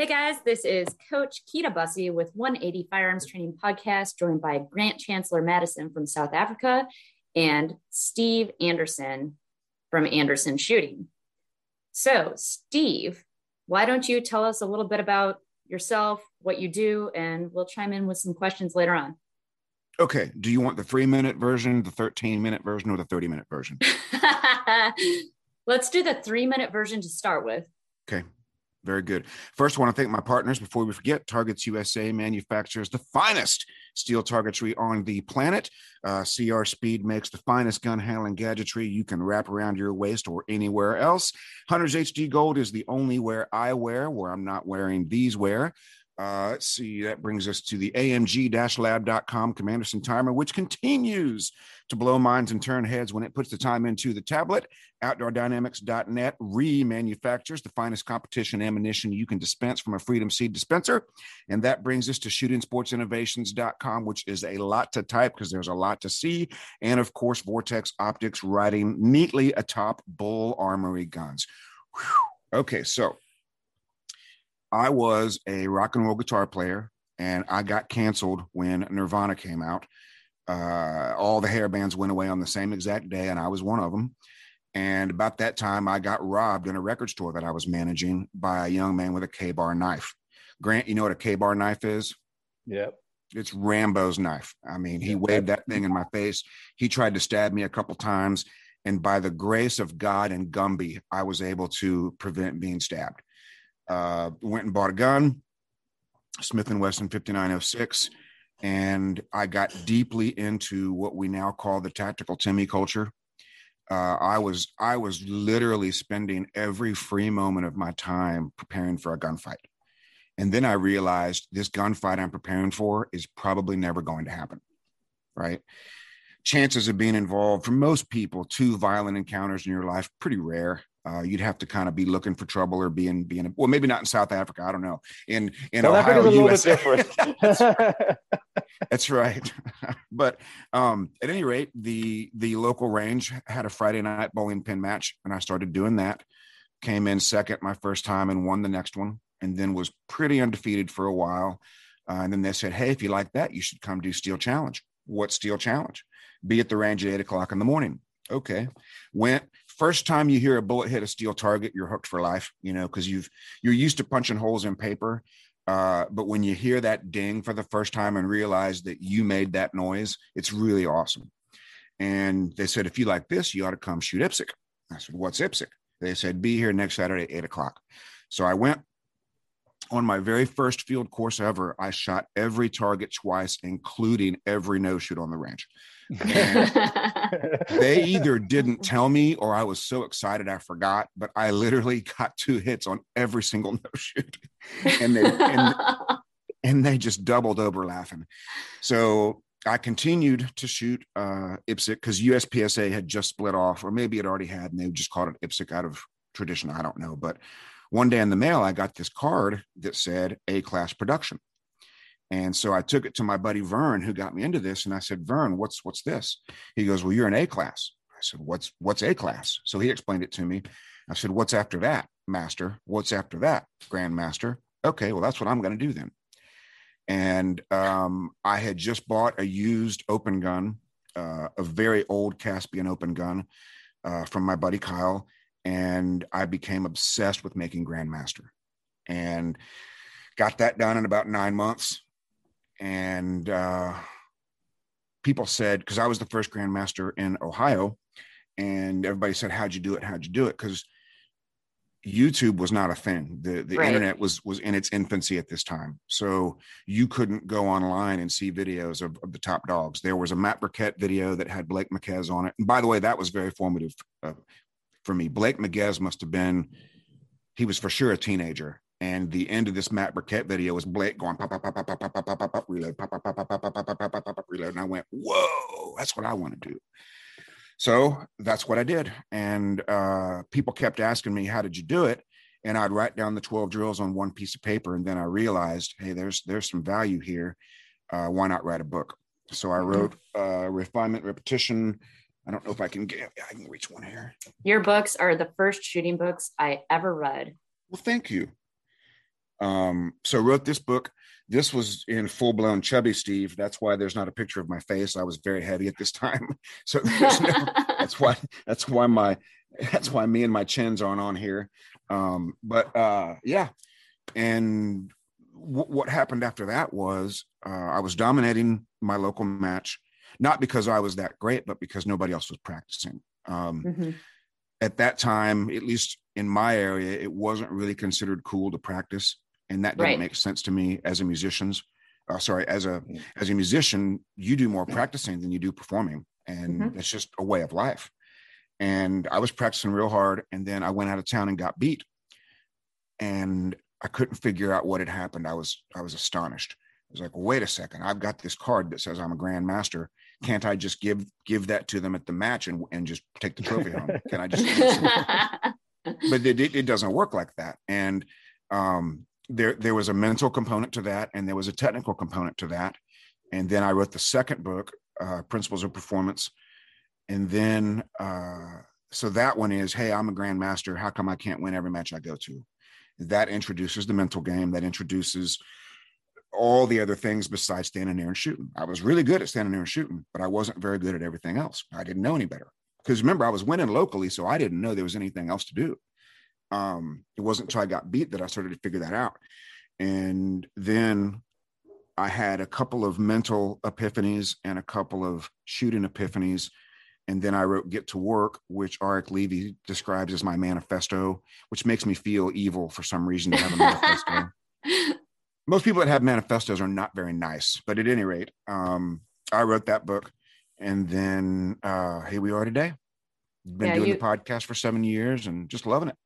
Hey guys, this is Coach Kita Busse with 180 Firearms Training Podcast, joined by Grant Chancellor Maddison from South Africa and Steve Anderson from Anderson Shooting. So, Steve, why don't you tell us a little bit about yourself, what you do, and we'll chime in with some questions later on. Okay. Do you want the three minute version, the 13 minute version, or the 30 minute version? Let's do the three minute version to start with. Okay. Very good. First, I want to thank my partners before we forget. Targets USA manufactures the finest steel targetry on the planet. Uh, CR Speed makes the finest gun handling gadgetry you can wrap around your waist or anywhere else. Hunter's HD Gold is the only wear I wear where I'm not wearing these wear. Uh, let's see, that brings us to the AMG lab.com Commanderson timer, which continues to blow minds and turn heads when it puts the time into the tablet. OutdoorDynamics.net remanufactures the finest competition ammunition you can dispense from a Freedom Seed dispenser. And that brings us to shootingsportsinnovations.com, which is a lot to type because there's a lot to see. And of course, Vortex Optics riding neatly atop Bul Armory guns. Whew. Okay, so I was a rock and roll guitar player, and I got canceled when Nirvana came out. Uh, all the hair bands went away on the same exact day, and I was one of them. And about that time, I got robbed in a record store that I was managing by a young man with a Ka-Bar knife. Grant, you know what a Ka-Bar knife is? Yep. It's Rambo's knife. I mean, he waved that thing in my face. He tried to stab me a couple times. And by the grace of God and Gumby, I was able to prevent being stabbed uh, went and bought a gun, Smith and Wesson 5906, and I got deeply into what we now call the tactical Timmy culture. Uh, I was I was literally spending every free moment of my time preparing for a gunfight, and then I realized this gunfight I'm preparing for is probably never going to happen. Right? Chances of being involved for most people, two violent encounters in your life, pretty rare uh, you'd have to kind of be looking for trouble or being being well, maybe not in South Africa. I don't know. In in South Ohio, US, That's right. That's right. but um, at any rate, the the local range had a Friday night bowling pin match, and I started doing that. Came in second my first time and won the next one, and then was pretty undefeated for a while. Uh, and then they said, "Hey, if you like that, you should come do Steel Challenge." What Steel Challenge? Be at the range at eight o'clock in the morning. Okay, went first time you hear a bullet hit a steel target, you're hooked for life, you know, because you've you're used to punching holes in paper. Uh, but when you hear that ding for the first time and realize that you made that noise, it's really awesome. And they said, if you like this, you ought to come shoot IPSC. I said, what's IPSC? They said, be here next Saturday at eight o'clock. So I went on my very first field course ever. I shot every target twice, including every no shoot on the range they either didn't tell me or I was so excited I forgot, but I literally got two hits on every single no shoot. And they and, and they just doubled over laughing. So I continued to shoot uh IPSC because USPSA had just split off, or maybe it already had, and they just called it IPSC out of tradition. I don't know. But one day in the mail, I got this card that said A class production. And so I took it to my buddy Vern, who got me into this, and I said, "Vern, what's what's this?" He goes, "Well, you're an A class." I said, "What's what's A class?" So he explained it to me. I said, "What's after that, Master? What's after that, Grandmaster?" Okay, well, that's what I'm going to do then. And um, I had just bought a used open gun, uh, a very old Caspian open gun uh, from my buddy Kyle, and I became obsessed with making Grandmaster, and got that done in about nine months and uh, people said because I was the first grandmaster in Ohio, and everybody said, "How'd you do it? How'd you do it?" Because YouTube was not a thing. The the right. internet was was in its infancy at this time. So you couldn't go online and see videos of, of the top dogs. There was a Matt Burkett video that had Blake Miguez on it. And by the way, that was very formative uh, for me. Blake Miguez must have been he was for sure a teenager and the end of this Matt Burkett video was Blake going pop, pop, pop, pop, pop, pop, pop, pop, pop, reload, pop, pop, pop, pop, pop, pop, pop, pop, pop, pop, reload. And I went, whoa, that's what I want to do. So that's what I did. And uh, people kept asking me, how did you do it? And I'd write down the 12 drills on one piece of paper. And then I realized, hey, there's there's some value here. Uh, why not write a book? So I wrote uh, Refinement Repetition. I don't know if I can get, I can reach one here. Your books are the first shooting books I ever read. Well, thank you. Um, so wrote this book. This was in full blown chubby Steve. That's why there's not a picture of my face. I was very heavy at this time. So no, that's why that's why my that's why me and my chins aren't on here. Um, but uh, yeah, and w- what happened after that was uh, I was dominating my local match, not because I was that great, but because nobody else was practicing. Um, mm-hmm. At that time, at least in my area, it wasn't really considered cool to practice, and that didn't right. make sense to me as a musician's. Uh, sorry, as a as a musician, you do more practicing than you do performing, and mm-hmm. it's just a way of life. And I was practicing real hard, and then I went out of town and got beat, and I couldn't figure out what had happened. I was I was astonished. I was like, well, wait a second, I've got this card that says I'm a grandmaster. Can't I just give give that to them at the match and and just take the trophy home? Can I just? but it, it, it doesn't work like that. And um, there there was a mental component to that, and there was a technical component to that. And then I wrote the second book, uh, Principles of Performance, and then uh, so that one is, hey, I'm a grandmaster. How come I can't win every match I go to? that introduces the mental game that introduces all the other things besides standing there and shooting. I was really good at standing there and shooting, but I wasn't very good at everything else. I didn't know any better because remember I was winning locally, so I didn't know there was anything else to do. Um, it wasn't until I got beat that I started to figure that out, and then I had a couple of mental epiphanies and a couple of shooting epiphanies and then I wrote Get to Work, which Arik Levy describes as my manifesto, which makes me feel evil for some reason to have a manifesto. Most people that have manifestos are not very nice, but at any rate, um, I wrote that book. And then uh, here we are today. Been yeah, doing you, the podcast for seven years and just loving it.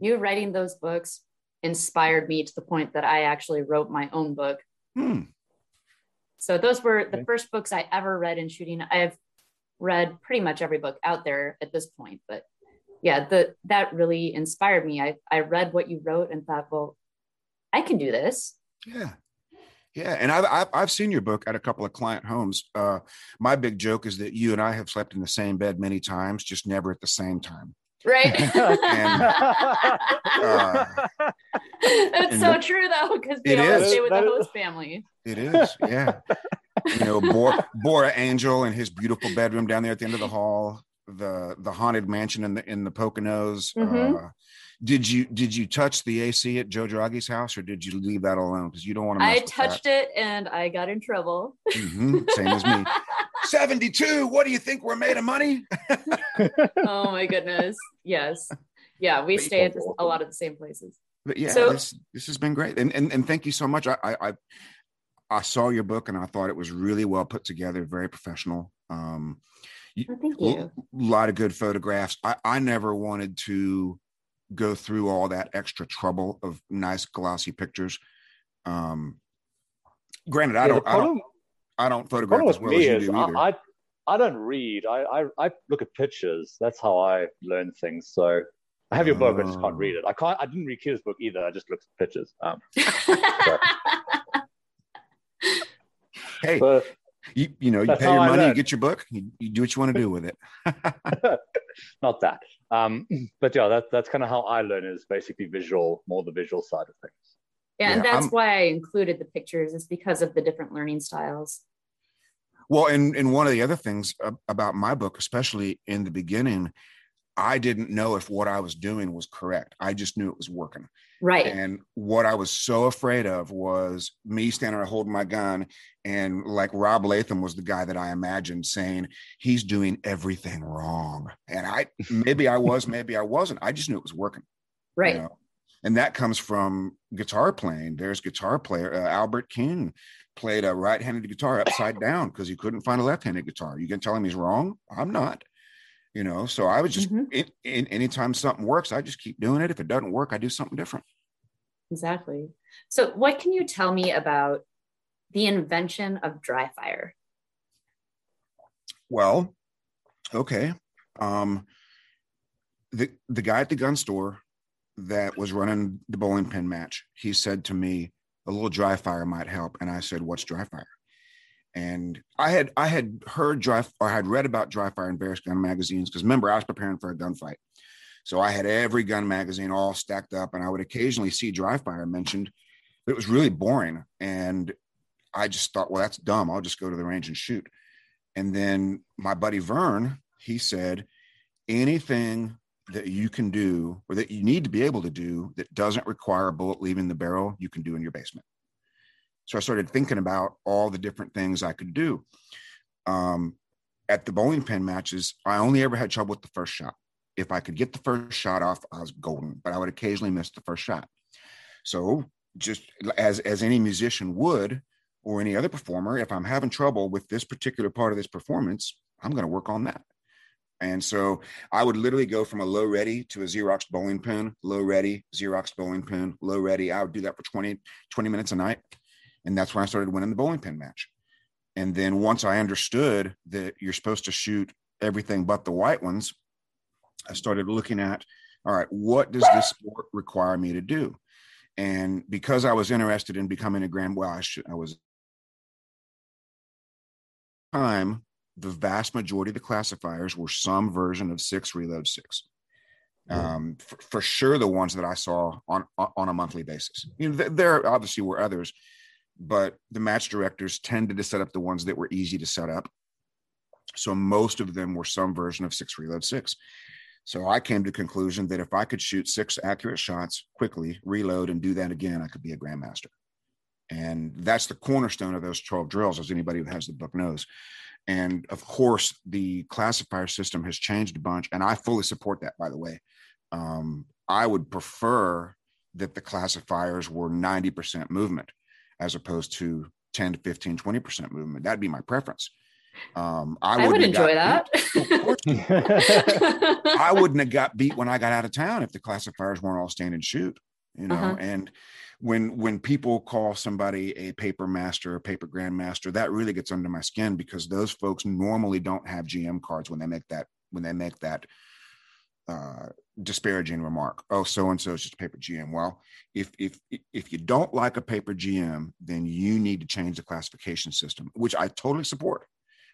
You writing those books inspired me to the point that I actually wrote my own book. Hmm. So those were the first books I ever read in shooting. I've read pretty much every book out there at this point, but yeah, the that really inspired me. I I read what you wrote and thought, well, I can do this. Yeah. Yeah, and I've, I've, I've seen your book at a couple of client homes. Uh, my big joke is that you and I have slept in the same bed many times, just never at the same time. Right. and, uh, it's so the, true though, because we always stay with the host family. It is, yeah you know, Bora, Bora Angel and his beautiful bedroom down there at the end of the hall, the the haunted mansion in the in the Poconos. Mm-hmm. Uh, did you did you touch the AC at Joe Draghi's house, or did you leave that alone? Because you don't want to. I touched that. it and I got in trouble. Mm-hmm. Same as me. Seventy two. What do you think we're made of money? oh my goodness! Yes, yeah, we stay at a lot of the same places. But yeah, so, this this has been great, and and, and thank you so much. I, I I saw your book and I thought it was really well put together, very professional. Um, oh, thank you. A lot of good photographs. I, I never wanted to go through all that extra trouble of nice glossy pictures. Um, granted, I, don't, I don't, I don't photograph as well as you do either. I, I don't read. I, I, I look at pictures. That's how I learn things. So I have your book. but I just can't read it. I can't. I didn't read Kita's book either. I just looked at pictures. Um, hey, but you, you know, you pay your money, you get your book, you, you, do what you want to do with it. Not that. Um, but yeah, that, that's kind of how I learn is basically visual, more the visual side of things. Yeah, and that's I'm, why I included the pictures is because of the different learning styles. Well, and, and one of the other things about my book, especially in the beginning, I didn't know if what I was doing was correct. I just knew it was working. Right. And what I was so afraid of was me standing there holding my gun. And like Rob Leatham was the guy that I imagined saying, he's doing everything wrong. And I, maybe I was, maybe I wasn't. I just knew it was working. Right. You know? And that comes from guitar playing. There's guitar player, uh, Albert King played a right handed guitar upside down because he couldn't find a left handed guitar. You can tell him he's wrong. I'm not you know so i was just mm-hmm. in, in, anytime something works i just keep doing it if it doesn't work i do something different exactly so what can you tell me about the invention of dry fire well okay um the the guy at the gun store that was running the bowling pin match he said to me a little dry fire might help and i said what's dry fire and I had I had heard dry or had read about dry fire in various gun magazines because remember I was preparing for a gunfight, so I had every gun magazine all stacked up, and I would occasionally see dry fire mentioned But it was really boring. And I just thought, well, that's dumb. I'll just go to the range and shoot. And then my buddy Vern, he said, anything that you can do or that you need to be able to do that doesn't require a bullet leaving the barrel, you can do in your basement. So I started thinking about all the different things I could do. Um, at the bowling pin matches, I only ever had trouble with the first shot. If I could get the first shot off, I was golden, but I would occasionally miss the first shot. So just as as any musician would, or any other performer, if I'm having trouble with this particular part of this performance, I'm going to work on that. And so I would literally go from a low ready to a Xerox bowling pin, low ready, Xerox bowling pin, low ready. I would do that for 20, 20 minutes a night. And that's when I started winning the bowling pin match. And then once I understood that you're supposed to shoot everything but the white ones, I started looking at, all right, what does this sport require me to do? And because I was interested in becoming a grand, well, I, should, I was time the vast majority of the classifiers were some version of six reload six. Um, for, for, sure, the ones that I saw on on a monthly basis. You know, there obviously were others, but the match directors tended to set up the ones that were easy to set up. So most of them were some version of six reload six. So I came to the conclusion that if I could shoot six accurate shots quickly, reload, and do that again, I could be a grandmaster. And that's the cornerstone of those 12 drills, as anybody who has the book knows. And of course, the classifier system has changed a bunch. And I fully support that, by the way. Um, I would prefer that the classifiers were 90% movement as opposed to 10 to 15, 20% movement. That'd be my preference. Um, I, I would enjoy that. I wouldn't have got beat when I got out of town if the classifiers weren't all stand and shoot, you know. Uh-huh. And when when people call somebody a paper master, a paper grandmaster, that really gets under my skin because those folks normally don't have GM cards when they make that when they make that uh, disparaging remark. Oh, so and so is just a paper GM. Well, if if if you don't like a paper GM, then you need to change the classification system, which I totally support.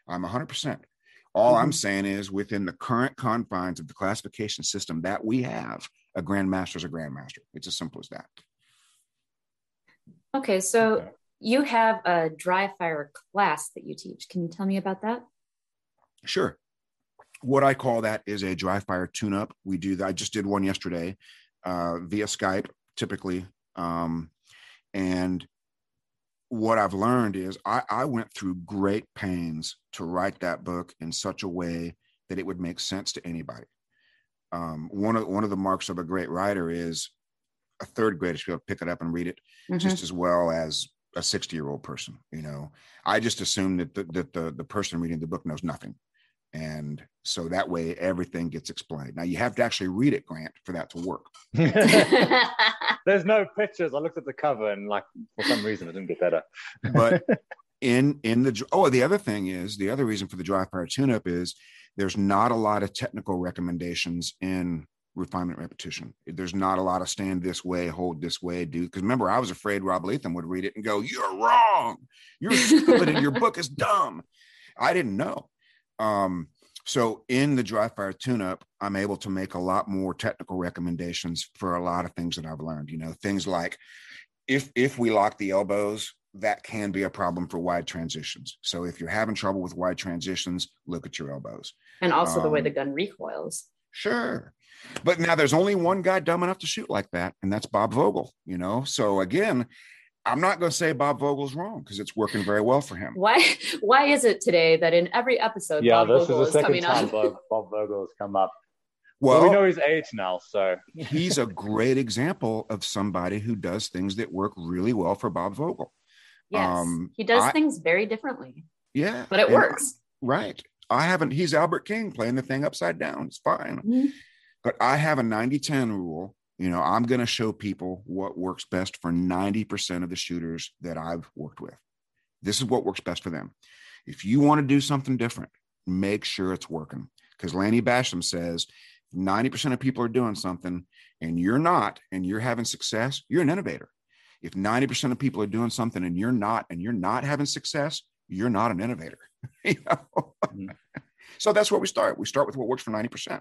I'm 100. percent All mm-hmm. I'm saying is within the current confines of the classification system that we have, a grandmaster is a grandmaster. It's as simple as that. Okay, so okay. you have a dry fire class that you teach. Can you tell me about that? Sure. What I call that is a dry fire tune up. We do that. I just did one yesterday uh, via Skype, typically. Um, and what I've learned is I, I went through great pains to write that book in such a way that it would make sense to anybody. Um, one of one of the marks of a great writer is a third grader should be able to pick it up and read it mm-hmm. just as well as a 60 year old person you know? I just assume that the, that the, the person reading the book knows nothing. And so that way everything gets explained. Now you have to actually read it grant for that to work. There's no pictures. I looked at the cover and like for some reason it didn't get better. But in in the oh the other thing is the other reason for the dry fire tune up is there's not a lot of technical recommendations in refinement repetition. There's not a lot of stand this way, hold this way, do. Because remember, I was afraid Rob Leatham would read it and go, You're wrong. You're stupid and your book is dumb. I didn't know. Um, so in the dry fire tune-up, I'm able to make a lot more technical recommendations for a lot of things that I've learned. You know, things like if if we lock the elbows, that can be a problem for wide transitions. So if you're having trouble with wide transitions, look at your elbows. And also um, the way the gun recoils. Sure. But now there's only one guy dumb enough to shoot like that, and that's Bob Vogel, you know? So again, I'm not going to say Bob Vogel's wrong because it's working very well for him. Why? Why is it today that in every episode, yeah, Bob this Vogel is the second time Bob, Bob Vogel has come up. Well, well, we know his age now, so he's a great example of somebody who does things that work really well for Bob Vogel. Yes, um, he does I, things very differently. Yeah, but it works. right. I haven't. He's Albert King playing the thing upside down. It's fine. Mm-hmm. But I have a 90 10 rule. You know, I'm going to show people what works best for 90% of the shooters that I've worked with. This is what works best for them. If you want to do something different, make sure it's working. Because Lanny Bassham says 90% of people are doing something and you're not, and you're having success, you're an innovator. If 90% of people are doing something and you're not, and you're not having success, you're not an innovator. you know? mm-hmm. So that's where we start. We start with what works for 90%.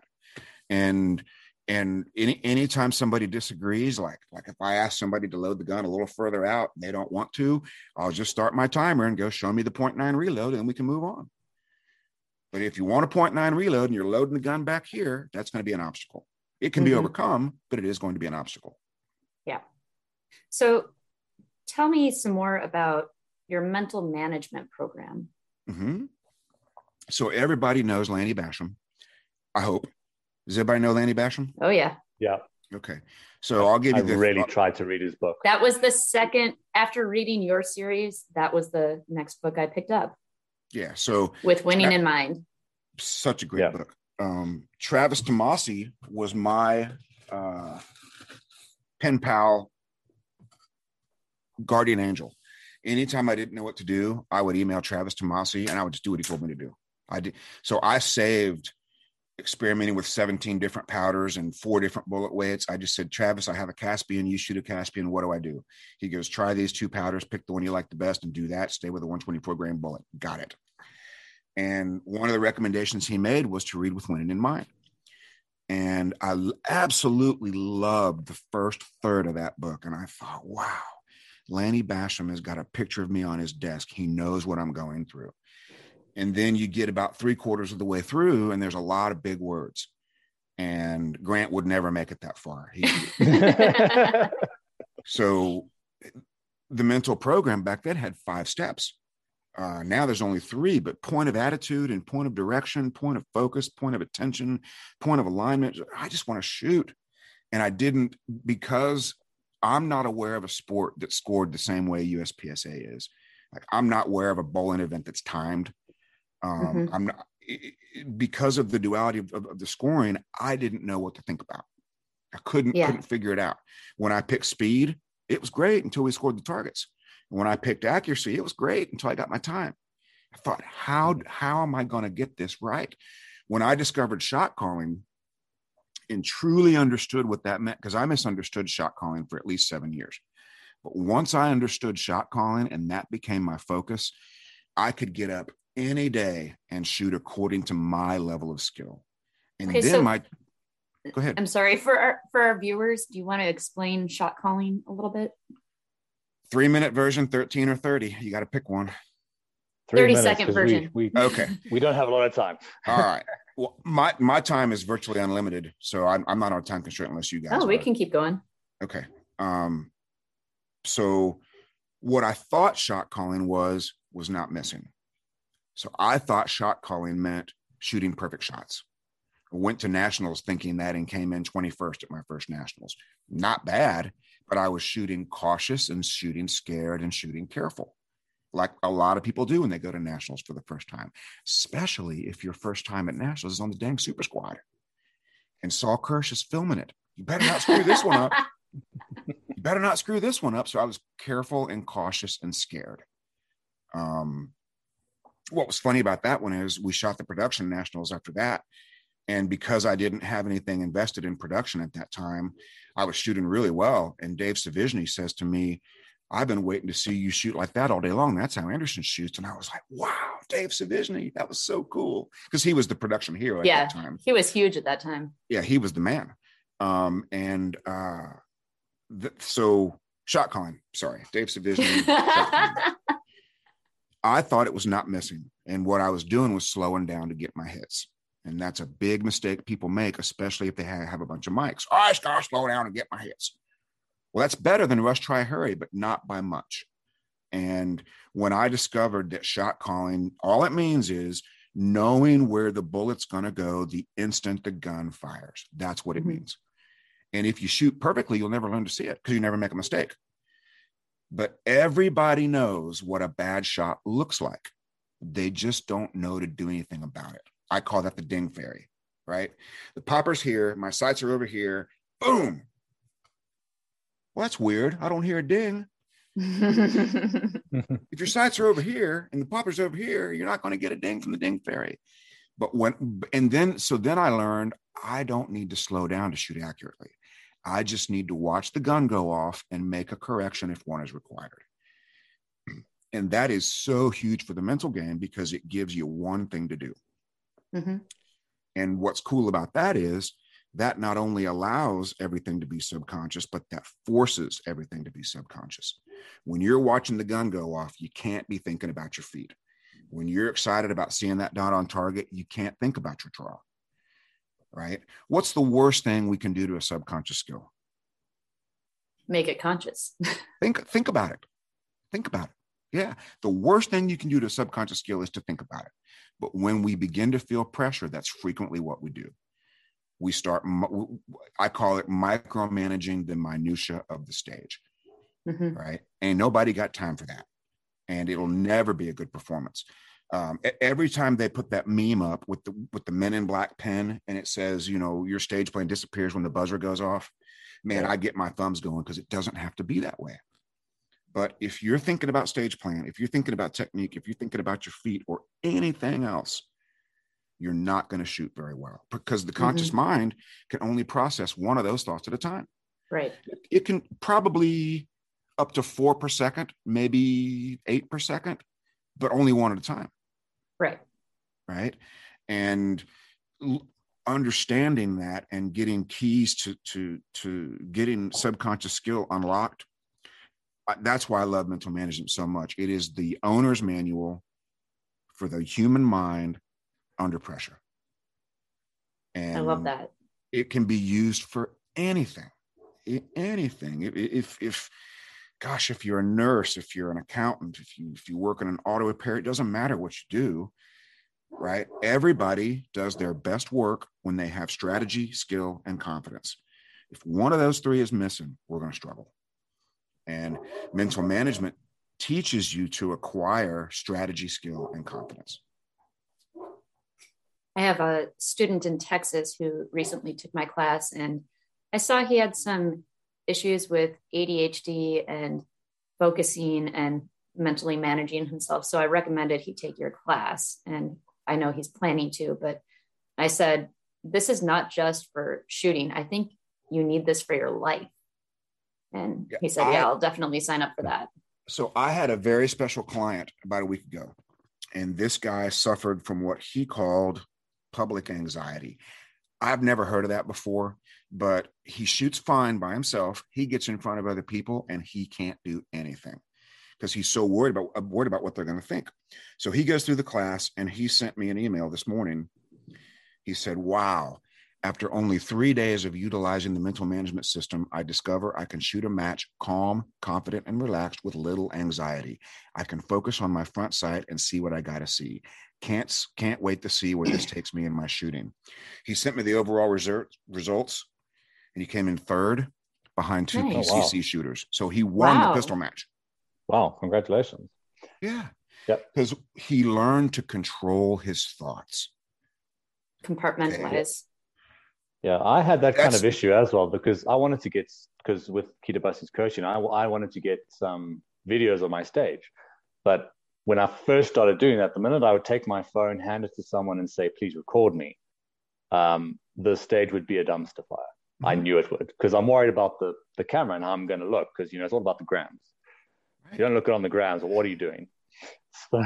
And and any anytime somebody disagrees, like like if I ask somebody to load the gun a little further out, and they don't want to, I'll just start my timer and go show me the point nine reload, and we can move on. But if you want a point nine reload and you're loading the gun back here, that's going to be an obstacle. It can mm-hmm. be overcome, but it is going to be an obstacle. Yeah. So tell me some more about your mental management program. Mm-hmm. So everybody knows Lanny Bassham. I hope. Does everybody know Lanny Bassham? Oh yeah. Yeah. Okay. So I'll give you. I this. really tried to read his book. That was the second after reading your series. That was the next book I picked up. Yeah. So with winning in mind. Such a great yeah. book. Um, Travis Tomasi was my uh, pen pal, guardian angel. Anytime I didn't know what to do, I would email Travis Tomasi and I would just do what he told me to do. I did. So I saved experimenting with 17 different powders and four different bullet weights. I just said, Travis, I have a Caspian. You shoot a Caspian. What do I do? He goes, try these two powders, pick the one you like the best, and do that. Stay with a 124 grain bullet. Got it. And one of the recommendations he made was to read with winning in mind. And I absolutely loved the first third of that book. And I thought, wow, Lanny Bassham has got a picture of me on his desk. He knows what I'm going through. And then you get about three quarters of the way through and there's a lot of big words. And grant would never make it that far. He, so the mental program back then had five steps. Uh, now there's only three but point of attitude and point of direction point of focus point of attention point of alignment. I just want to shoot. And i didn't because i'm not aware of a sport that scored the same way uspsa is like i'm not aware of a bowling event that's timed um, mm-hmm. I'm not because of the duality of, of, of, the scoring. I didn't know what to think about. I couldn't yeah. couldn't figure it out. When I picked speed, it was great until we scored the targets. And when I picked accuracy, it was great until I got my time. I thought, how how am I going to get this right? When I discovered shot calling and truly understood what that meant, because I misunderstood shot calling for at least seven years. But once I understood shot calling and that became my focus, I could get up any day and shoot according to my level of skill. And okay, then so my go ahead. I'm sorry for our for our viewers. Do you want to explain shot calling a little bit? Three minute version, 13 or 30. You got to pick one. 30 second version. We, we, okay. We don't have a lot of time. All right. Well, my my time is virtually unlimited, so I'm, I'm not on time constraint unless you guys. Oh, we can keep going. Okay. Um. So, what I thought shot calling was was not missing. So I thought shot calling meant shooting perfect shots. I went to nationals thinking that and came in 21st at my first nationals. Not bad, but I was shooting cautious and shooting scared and shooting careful, like a lot of people do when they go to nationals for the first time, especially if your first time at nationals is on the dang super squad. And Saul Kirsch is filming it. You better not screw this one up. you better not screw this one up. So I was careful and cautious and scared. Um, what was funny about that one is we shot the production nationals after that. And because I didn't have anything invested in production at that time, I was shooting really well. And Dave Sevigny says to me, I've been waiting to see you shoot like that all day long. That's how Anderson shoots. And I was like, wow, Dave Sevigny, that was so cool. Because he was the production hero at yeah, that time. He was huge at that time. Yeah, he was the man. Um, and uh, th- so shot calling, sorry, Dave Sevigny. I thought it was not missing. And what I was doing was slowing down to get my hits. And that's a big mistake people make, especially if they have a bunch of mikes. Oh, I just gotta slow down and get my hits. Well, that's better than rush, try, hurry, but not by much. And when I discovered that shot calling, all it means is knowing where the bullet's gonna go the instant the gun fires. That's what it mm-hmm. means. And if you shoot perfectly, you'll never learn to see it because you never make a mistake but everybody knows what a bad shot looks like. They just don't know to do anything about it. I call that the ding fairy, right? The popper's here, my sights are over here, boom. Well, that's weird. I don't hear a ding. if your sights are over here and the popper's over here, you're not going to get a ding from the ding fairy. But when, and then, so then I learned I don't need to slow down to shoot accurately. I just need to watch the gun go off and make a correction if one is required. And that is so huge for the mental game because it gives you one thing to do. Mm-hmm. And what's cool about that is that not only allows everything to be subconscious, but that forces everything to be subconscious. When you're watching the gun go off, you can't be thinking about your feet. When you're excited about seeing that dot on target, you can't think about your draw. Right? What's the worst thing we can do to a subconscious skill? Make it conscious. think think about it. Think about it. Yeah. The worst thing you can do to a subconscious skill is to think about it. But when we begin to feel pressure, that's frequently what we do we start i call it micromanaging the minutia of the stage mm-hmm. right? And nobody got time for that and it'll never be a good performance. Um, every time they put that meme up with the with the men in black pen and it says you know your stage plan disappears when the buzzer goes off man i get my thumbs going because it doesn't have to be that way. But if you're thinking about stage plan if you're thinking about technique if you're thinking about your feet or anything else you're not going to shoot very well because the conscious mm-hmm. mind can only process one of those thoughts at a time. Right. It can probably up to four per second, maybe eight per second, but only one at a time. Right. Right. And understanding that and getting keys to to to getting subconscious skill unlocked that's why i love mental management so much it is the owner's manual for the human mind under pressure. And I love that. It can be used for anything, anything. If, if, gosh, if you're a nurse, if you're an accountant, if you, if you work in an auto repair, it doesn't matter what you do, right? Everybody does their best work when they have strategy, skill, and confidence. If one of those three is missing, we're going to struggle. And mental management teaches you to acquire strategy, skill, and confidence. I have a student in Texas who recently took my class, and I saw he had some issues with ADHD and focusing and mentally managing himself. So I recommended he take your class, and I know he's planning to, but I said, This is not just for shooting. I think you need this for your life. And he said, Yeah, I'll definitely sign up for that. So I had a very special client about a week ago, and this guy suffered from what he called public anxiety. I've never heard of that before, but he shoots fine by himself. He gets in front of other people and he can't do anything because he's so worried about uh, worried about what they're going to think. So he goes through the class and he sent me an email this morning. He said, "Wow, after only 3 days of utilizing the mental management system, I discover I can shoot a match calm, confident and relaxed with little anxiety. I can focus on my front sight and see what I got to see. Can't can't wait to see where this takes me in my shooting. He sent me the overall result, results, and he came in third behind two nice. PCC oh, wow. shooters. So he won wow. the pistol match. Wow! Congratulations. Yeah. Yep. Because he learned to control his thoughts. Compartmentalize. Yeah, I had that That's, kind of issue as well because I wanted to get because with Kita Busse's coaching, I I wanted to get some videos of my stage, but when I first started doing that, the minute I would take my phone, hand it to someone, and say, "Please record me," um, the stage would be a dumpster fire. Mm-hmm. I knew it would because I'm worried about the the camera and how I'm going to look because you know it's all about the grams. Right. If you don't look good on the grams, well, what are you doing? So,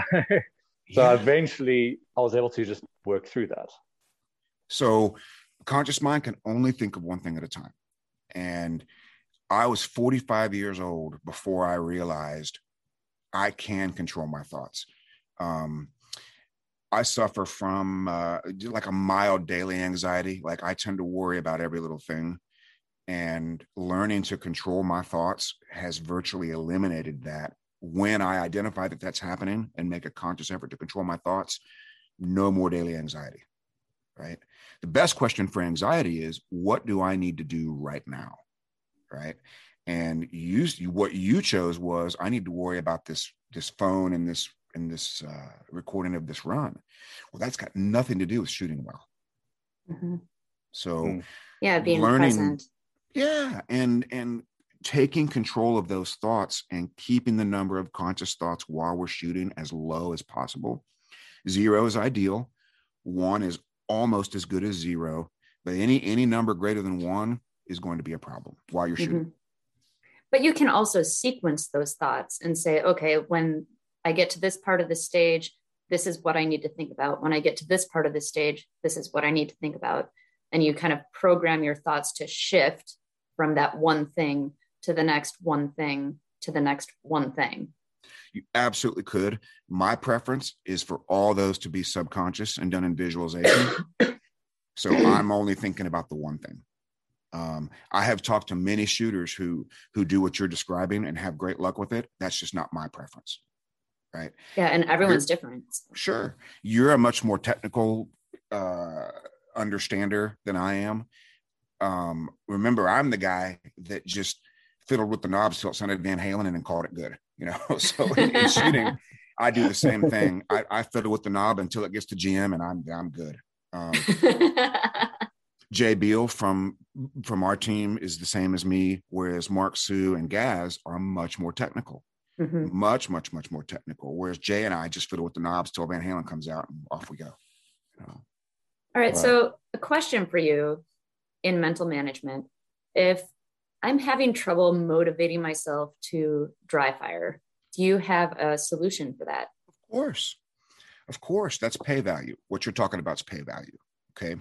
so yeah. eventually, I was able to just work through that. So, conscious mind can only think of one thing at a time, and I was 45 years old before I realized I can control my thoughts. Um, I suffer from uh, like a mild daily anxiety. Like I tend to worry about every little thing. And learning to control my thoughts has virtually eliminated that. When I identify that that's happening and make a conscious effort to control my thoughts, no more daily anxiety. Right. The best question for anxiety is what do I need to do right now? Right and you what you chose was i need to worry about this this phone and this and this uh, recording of this run. Well that's got nothing to do with shooting well. Mm-hmm. so mm. yeah being learning, present. Yeah and and taking control of those thoughts and keeping the number of conscious thoughts while we're shooting as low as possible. Zero is ideal. One is almost as good as zero but any any number greater than one is going to be a problem while you're shooting. Mm-hmm but you can also sequence those thoughts and say okay when i get to this part of the stage this is what i need to think about when i get to this part of the stage this is what i need to think about and you kind of program your thoughts to shift from that one thing to the next one thing to the next one thing. You absolutely could. My preference is for all those to be subconscious and done in visualization. so I'm only thinking about the one thing. Um, I have talked to many shooters who who do what you're describing and have great luck with it. That's just not my preference, right? Yeah, and everyone's you're, different. Sure, you're a much more technical uh, understander than I am. Um, remember, I'm the guy that just fiddled with the knobs till it sounded Van Halen and then called it good. You know, so in, in shooting, I do the same thing. I, I, fiddle with the knob until it gets to GM, and I'm I'm good. Um, Jay Beal from from our team is the same as me, whereas Mark Sue and Gaz are much more technical. Mm-hmm. Much, much, much more technical. Whereas Jay and I just fiddle with the knobs till Van Halen comes out and off we go. You know? All right. But, so a question for you in mental management. If I'm having trouble motivating myself to dry fire, do you have a solution for that? Of course. Of course. That's pay value. What you're talking about is pay value. Okay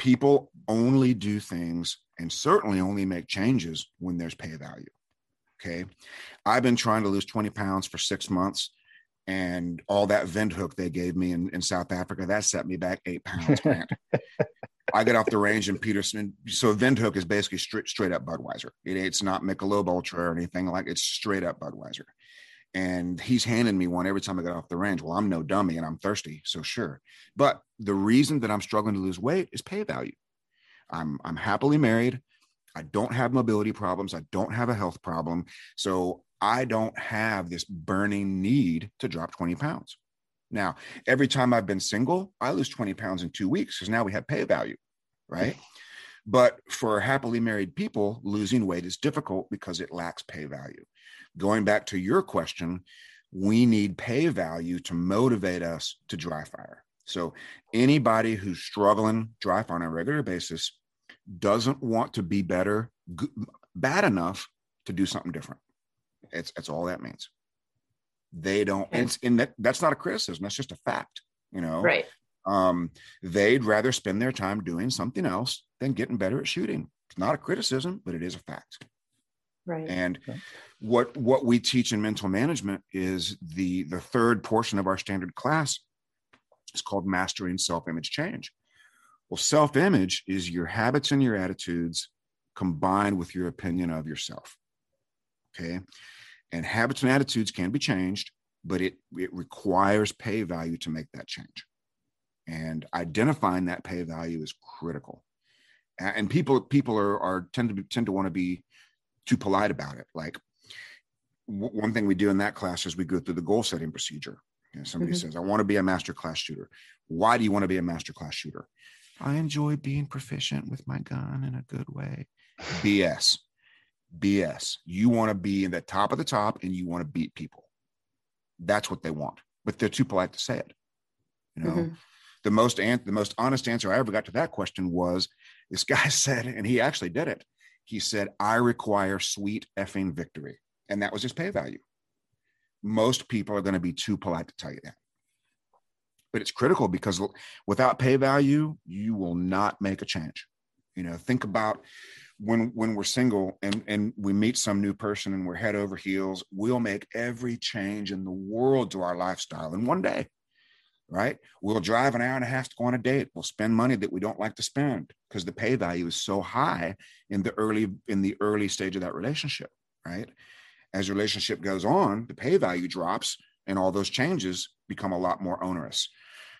people only do things and certainly only make changes when there's pay value. Okay. I've been trying to lose 20 pounds for six months and all that Windhoek they gave me in, in South Africa, that set me back eight pounds. I get off the range in Peterson. So Windhoek is basically straight, straight up Budweiser. It, it's not Michelob Ultra or anything like it's straight up Budweiser and he's handing me one every time I get off the range. Well, I'm no dummy and I'm thirsty, so sure. But the reason that I'm struggling to lose weight is pay value. I'm I'm happily married. I don't have mobility problems. I don't have a health problem. So I don't have this burning need to drop 20 pounds. Now, every time I've been single, I lose 20 pounds in two weeks because now we have pay value, right? But for happily married people, losing weight is difficult because it lacks pay value going back to your question, we need pay value to motivate us to dry fire. So anybody who's struggling dry fire on a regular basis doesn't want to be better, bad enough to do something different. It's that's all that means. They don't. It's in that. That's not a criticism. That's just a fact. You know. Right. Um, they'd rather spend their time doing something else than getting better at shooting. It's not a criticism, but it is a fact. Right. And okay. what what we teach in mental management is the the third portion of our standard class is called mastering self-image change. Well, self-image is your habits and your attitudes combined with your opinion of yourself. Okay. And habits and attitudes can be changed, but it, it requires pay value to make that change. And identifying that pay value is critical. And people people are, are tend to be, tend to want to be too polite about it. Like w- one thing we do in that class is we go through the goal setting procedure. You know, somebody mm-hmm. says, I want to be a master class shooter. Why do you want to be a master class shooter? I enjoy being proficient with my gun in a good way. BS. BS. You want to be in the top of the top and you want to beat people. That's what they want. But they're too polite to say it. You know, mm-hmm. the most an- the most honest answer I ever got to that question was this guy said, and he actually did it he said, I require sweet effing victory. And that was his pay value. Most people are going to be too polite to tell you that. But it's critical because without pay value, you will not make a change. You know, think about when when we're single and and we meet some new person and we're head over heels, we'll make every change in the world to our lifestyle in one day right? We'll drive an hour and a half to go on a date. We'll spend money that we don't like to spend because the pay value is so high in the early in the early stage of that relationship, right? As the relationship goes on, the pay value drops and all those changes become a lot more onerous.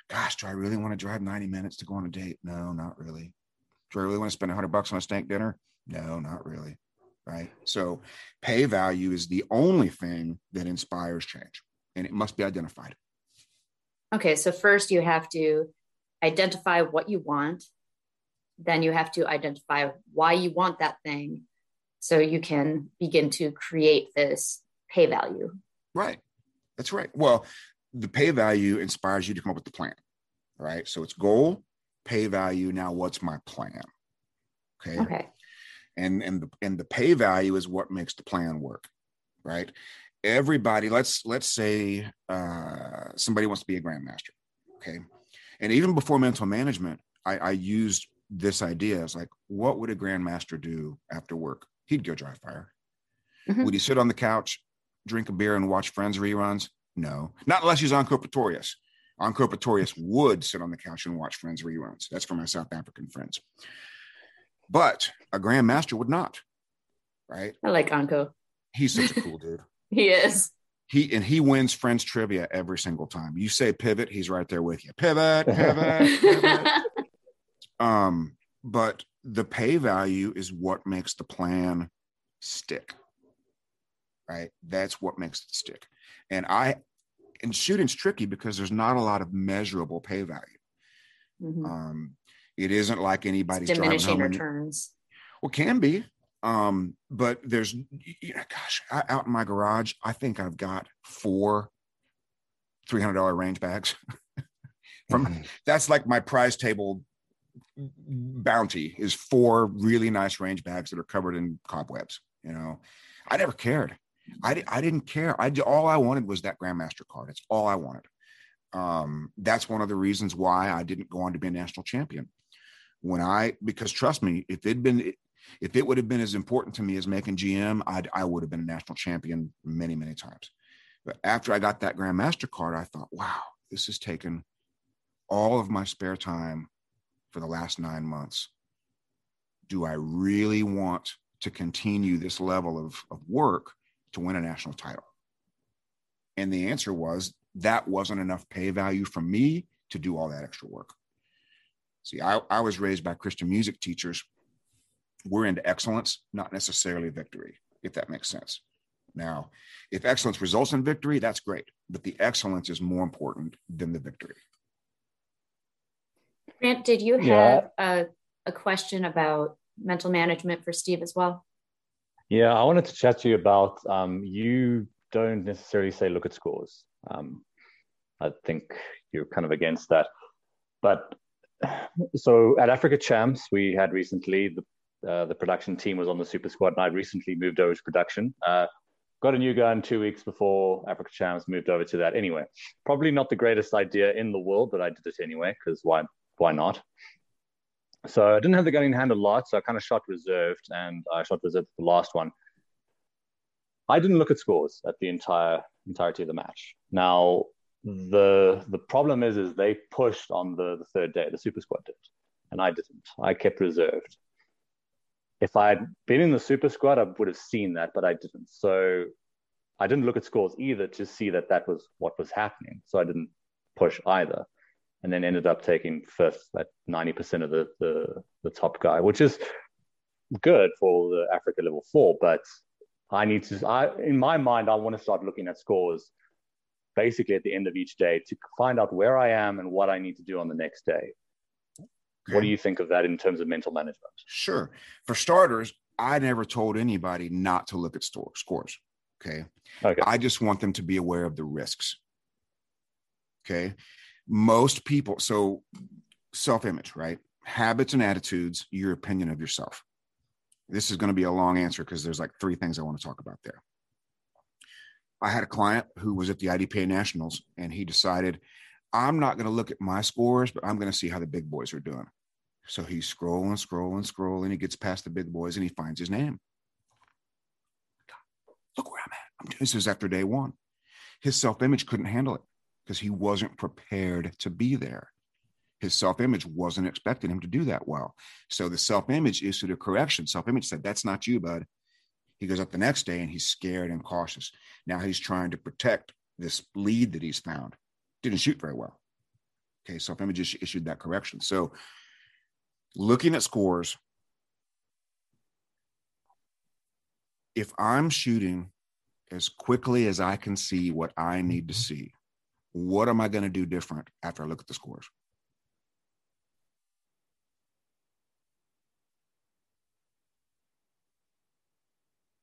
Gosh, do I really want to drive 90 minutes to go on a date? No, not really. Do I really want to spend 100 bucks on a steak dinner? No, not really. Right? So, pay value is the only thing that inspires change and it must be identified. Okay, so first you have to identify what you want. Then you have to identify why you want that thing so you can begin to create this pay value. Right. That's right. Well, the pay value inspires you to come up with the plan. Right. So it's goal, pay value. Now, what's my plan? Okay. Okay. And and the and the pay value is what makes the plan work. Right everybody let's let's say uh, somebody wants to be a grandmaster okay and even before mental management I, I used this idea is like, what would a grandmaster do after work? He'd go dry fire. Mm-hmm. Would he sit on the couch, drink a beer, and watch Friends reruns? No, not unless he's Anko Pretorius. Anko Pretorius would sit on the couch and watch Friends reruns. That's for my South African friends. But a grandmaster would not, right? I like Anko. He's such a cool dude. He is. He and he wins Friends trivia every single time. You say pivot, he's right there with you. Pivot, pivot, pivot. Um, but the pay value is what makes the plan stick. Right? That's what makes it stick. And I and shooting's tricky because there's not a lot of measurable pay value. Mm-hmm. Um, it isn't like anybody's diminishing returns. well, can be. Um, but there's, you know, gosh, I, out in my garage, I think I've got four $300 range bags. From mm-hmm. that's like my prize table bounty is four really nice range bags that are covered in cobwebs. You know, I never cared. I, I didn't care. I all I wanted was that grandmaster card. It's all I wanted. Um, that's one of the reasons why I didn't go on to be a national champion. When I because trust me, if it'd been if it would have been as important to me as making GM, I'd, I would have been a national champion many, many times. But after I got that Grandmaster card, I thought, wow, this has taken all of my spare time for the last nine months. Do I really want to continue this level of, of work to win a national title? And the answer was that wasn't enough pay value for me to do all that extra work. See, I, I was raised by Christian music teachers we're into excellence, not necessarily victory, if that makes sense. Now, if excellence results in victory, that's great, but the excellence is more important than the victory. Grant, did you have yeah. a, a question about mental management for Steve as well? Yeah, I wanted to chat to you about um, you don't necessarily say look at scores. Um, I think you're kind of against that. But so at Africa Champs, we had recently the uh, the production team was on the Super Squad, and I recently moved over to production. Uh, got a new gun two weeks before Africa Champs moved over to that. Anyway, probably not the greatest idea in the world, but I did it anyway because why? Why not? So I didn't have the gun in hand a lot, so I kind of shot reserved, and I shot reserved the last one. I didn't look at scores at the entire entirety of the match. Now the the problem is is they pushed on the, the third day, the super squad did, and I didn't. I kept reserved if I'd been in the super squad, I would have seen that, but I didn't. So I didn't look at scores either to see that that was what was happening. So I didn't push either, and then ended up taking fifth ninety percent of the, the the top guy, which is good for the Africa level four. But I need to, I in my mind, I want to start looking at scores basically at the end of each day to find out where I am and what I need to do on the next day. Okay. What do you think of that in terms of mental management? Sure. For starters, I never told anybody not to look at store, scores. Okay? okay. I just want them to be aware of the risks. Okay. Most people, so self image, right? Habits and attitudes, your opinion of yourself. This is going to be a long answer because there's like three things I want to talk about there. I had a client who was at the IDPA Nationals and he decided I'm not going to look at my scores, but I'm going to see how the big boys are doing. So he's scrolling, scrolling, scrolling. He gets past the big boys and he finds his name. Look where I'm at. I'm doing this is after day one. His self image couldn't handle it because he wasn't prepared to be there. His self image wasn't expecting him to do that well. So the self image issued a correction. Self image said, That's not you, bud. He goes up the next day and he's scared and cautious. Now he's trying to protect this lead that he's found didn't shoot very well. Okay, so if Image issued that correction. So looking at scores, if I'm shooting as quickly as I can see what I need to mm-hmm. see, what am I going to do different after I look at the scores?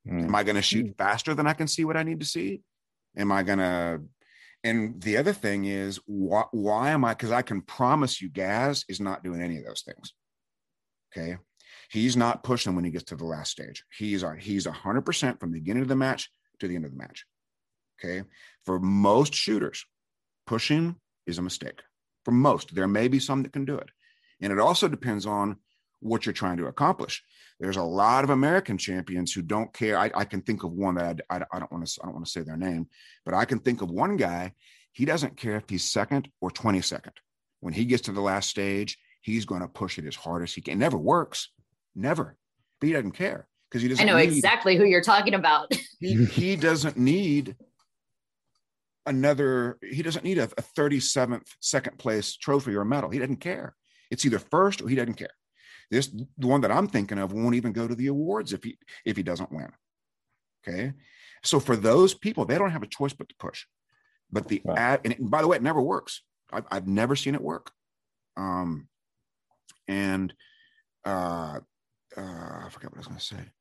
Am mm. I going to shoot mm. faster than I can see what I need to see? Am I going to and the other thing is, why, why am I? Because I can promise you, Gaz is not doing any of those things. Okay. He's not pushing when he gets to the last stage. He's a, he's 100% from the beginning of the match to the end of the match. Okay. For most shooters, pushing is a mistake. For most, there may be some that can do it. And it also depends on what you're trying to accomplish. There's a lot of American champions who don't care. I, I can think of one that I, I, I don't want to I don't want to say their name, but I can think of one guy. He doesn't care if he's second or 22nd. When he gets to the last stage, he's going to push it as hard as he can. It never works, never. But he doesn't care because he doesn't. I know need, exactly who you're talking about. he he doesn't need another. He doesn't need a, a 37th second place trophy or a medal. He doesn't care. It's either first or he doesn't care. This the one that I'm thinking of won't even go to the awards if he if he doesn't win. Okay, so for those people, they don't have a choice but to push. But the ad, and, it, and by the way, it never works. I've, I've never seen it work. Um, and uh, uh, I forgot what I was going to say.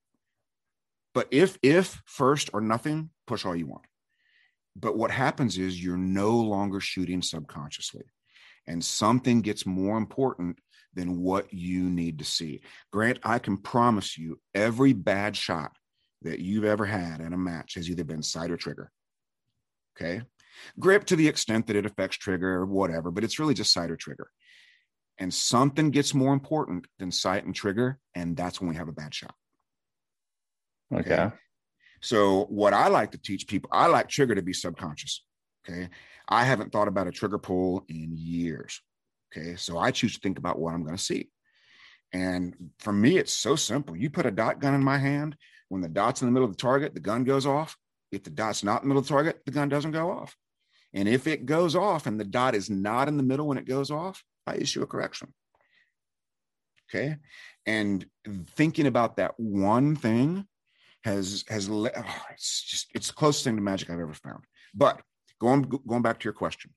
But if if first or nothing, push all you want. But what happens is you're no longer shooting subconsciously, and something gets more important than what you need to see. Grant, I can promise you every bad shot that you've ever had in a match has either been sight or trigger. Okay. Grip to the extent that it affects trigger or whatever, but it's really just sight or trigger. And something gets more important than sight and trigger, and that's when we have a bad shot. Okay. okay. So, what I like to teach people, I like trigger to be subconscious. Okay. I haven't thought about a trigger pull in years. Okay. So I choose to think about what I'm going to see. And for me, it's so simple. You put a dot gun in my hand, when the dot's in the middle of the target, the gun goes off. If the dot's not in the middle of the target, the gun doesn't go off. And if it goes off and the dot is not in the middle when it goes off, I issue a correction. Okay. And thinking about that one thing has has oh, it's just it's the closest thing to magic I've ever found. But going going back to your question,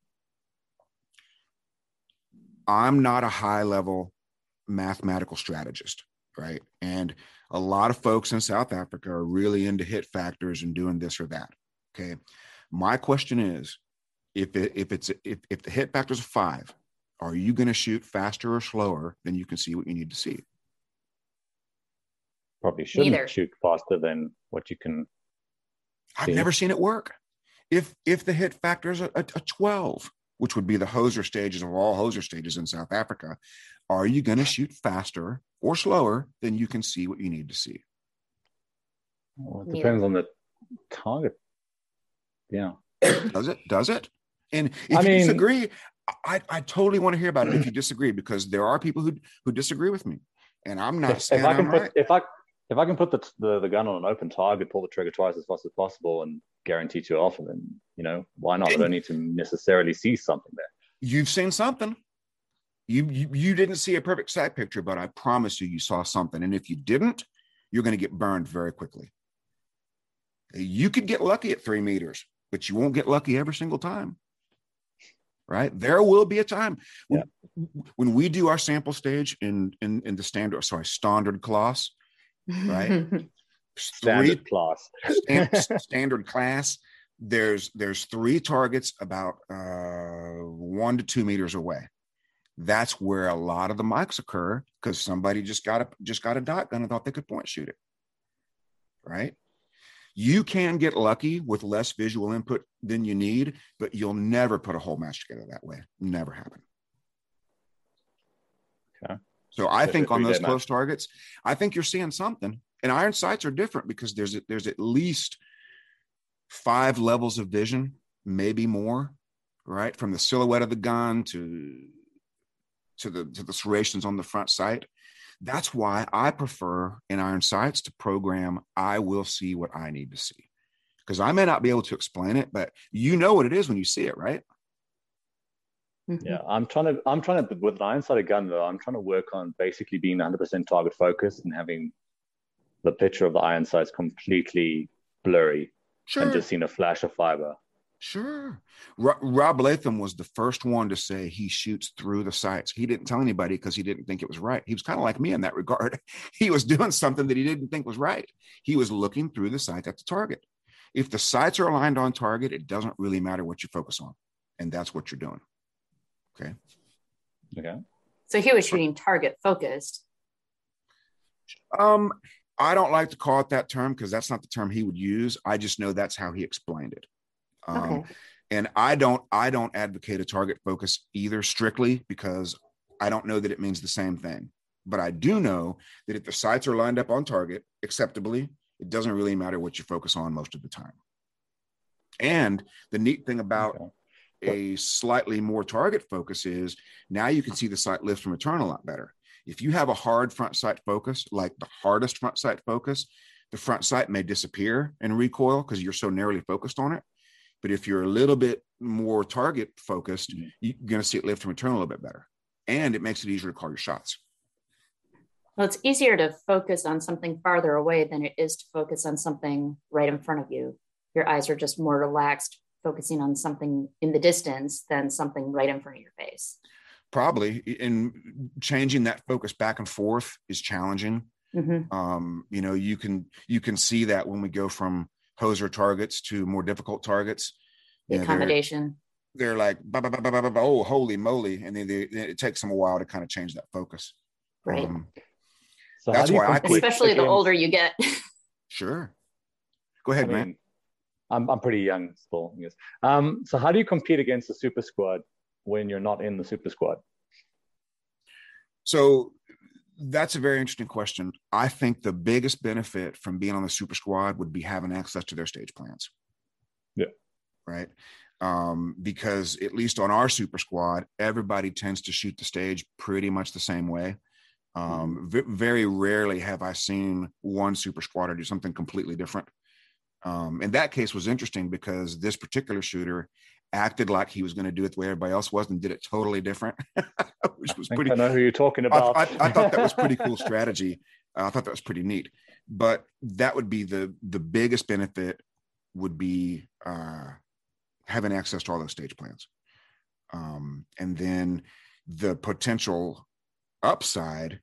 I'm not a high level mathematical strategist, right? And a lot of folks in South Africa are really into hit factors and doing this or that. Okay. My question is if it, if it's if, if the hit factor is five, are you going to shoot faster or slower than you can see what you need to see? Probably shouldn't Neither. shoot faster than what you can. I've see. never seen it work. If if the hit factor is a, a, a 12, which would be the Hoser stages of all Hoser stages in South Africa, are you going to shoot faster or slower than you can see what you need to see? Well, it depends on the target. Yeah. Does it? Does it? And if I you mean, disagree, I, I totally want to hear about it if you disagree, because there are people who who disagree with me. And I'm not if, saying if I can I'm put, right. If I if I can put the, the, the gun on an open target, pull the trigger twice as fast as possible, and guarantee too often. then you know why not? I don't need to necessarily see something there. You've seen something. You, you you didn't see a perfect sight picture, but I promise you, you saw something. And if you didn't, you're going to get burned very quickly. You could get lucky at three meters, but you won't get lucky every single time. Right? There will be a time when, yeah. when we do our sample stage in in, in the standard, sorry, standard class, right? standard three, class. stand, standard class. There's there's three targets about uh, one to two meters away. That's where a lot of the mics occur because somebody just got a just got a dot gun and thought they could point shoot it. Right? You can get lucky with less visual input than you need but you'll never put a whole match together that way. Never happen. Okay. So i think on those close match. targets i think you're seeing something and iron sights are different because there's there's at least five levels of vision maybe more right from the silhouette of the gun to to the to the serrations on the front sight. That's why I prefer in Iron Sights to program I will see what I need to see. Because I may not be able to explain it, but you know what it is when you see it, right? Mm-hmm. Yeah, I'm trying to I'm trying to with an iron sighted gun though, I'm trying to work on basically being 100% target focused and having the picture of the iron sights completely blurry sure. and just seeing a flash of fiber. Sure. Rob Leatham was the first one to say he shoots through the sights. He didn't tell anybody because he didn't think it was right. He was kind of like me in that regard. He was doing something that he didn't think was right. He was looking through the sights at the target. If the sights are aligned on target, it doesn't really matter what you focus on. And that's what you're doing. Okay. Okay. So he was shooting target focused. Um, I don't like to call it that term because that's not the term he would use. I just know that's how he explained it. Um, okay. And I don't I don't advocate a target focus either strictly because I don't know that it means the same thing. But I do know that if the sights are lined up on target acceptably, it doesn't really matter what you focus on most of the time. And the neat thing about okay. a slightly more target focus is now you can see the sight lift from return a lot better. If you have a hard front sight focus, like the hardest front sight focus, the front sight may disappear and recoil because you're so narrowly focused on it. But if you're a little bit more target focused, mm-hmm. you're going to see it lift and return a little bit better. And it makes it easier to call your shots. Well, it's easier to focus on something farther away than it is to focus on something right in front of you. Your eyes are just more relaxed focusing on something in the distance than something right in front of your face. Probably. And changing that focus back and forth is challenging. Mm-hmm. Um, you know, you can you can see that when we go from hoser targets to more difficult targets. The you know, accommodation. They're, they're like, bah, bah, bah, oh, holy moly. And then they, it takes them a while to kind of change that focus. Right. Um, so that's why I quit. Especially the older you get. sure. Go ahead, I mean, man. I'm, I'm pretty young still. Yes. Um, so how do you compete against the super squad when you're not in the super squad? So that's a very interesting question. I think the biggest benefit from being on the super squad would be having access to their stage plans. Yeah. Right. Um, because at least on our super squad, everybody tends to shoot the stage pretty much the same way. Um, v- very rarely have I seen one super squatter do something completely different. Um, and that case was interesting because this particular shooter acted like he was going to do it the way everybody else was and did it totally different, which was pretty. I know who you're talking about. I, I, I thought that was pretty cool strategy. Uh, I thought that was pretty neat. But that would be the the biggest benefit would be uh, having access to all those stage plans, um, and then the potential upside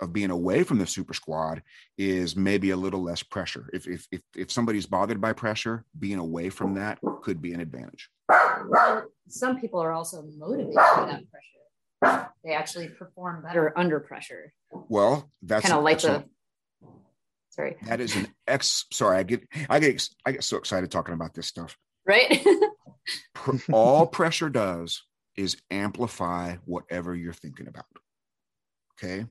of being away from the super squad is maybe a little less pressure. If if if, if somebody's bothered by pressure, being away from that could be an advantage. Some people are also motivated by that pressure. They actually perform better under pressure. Well, that's kind of like the. Sorry. That is an ex. Sorry, I get I get I get so excited talking about this stuff. Right. All pressure does is amplify whatever you're thinking about. Okay.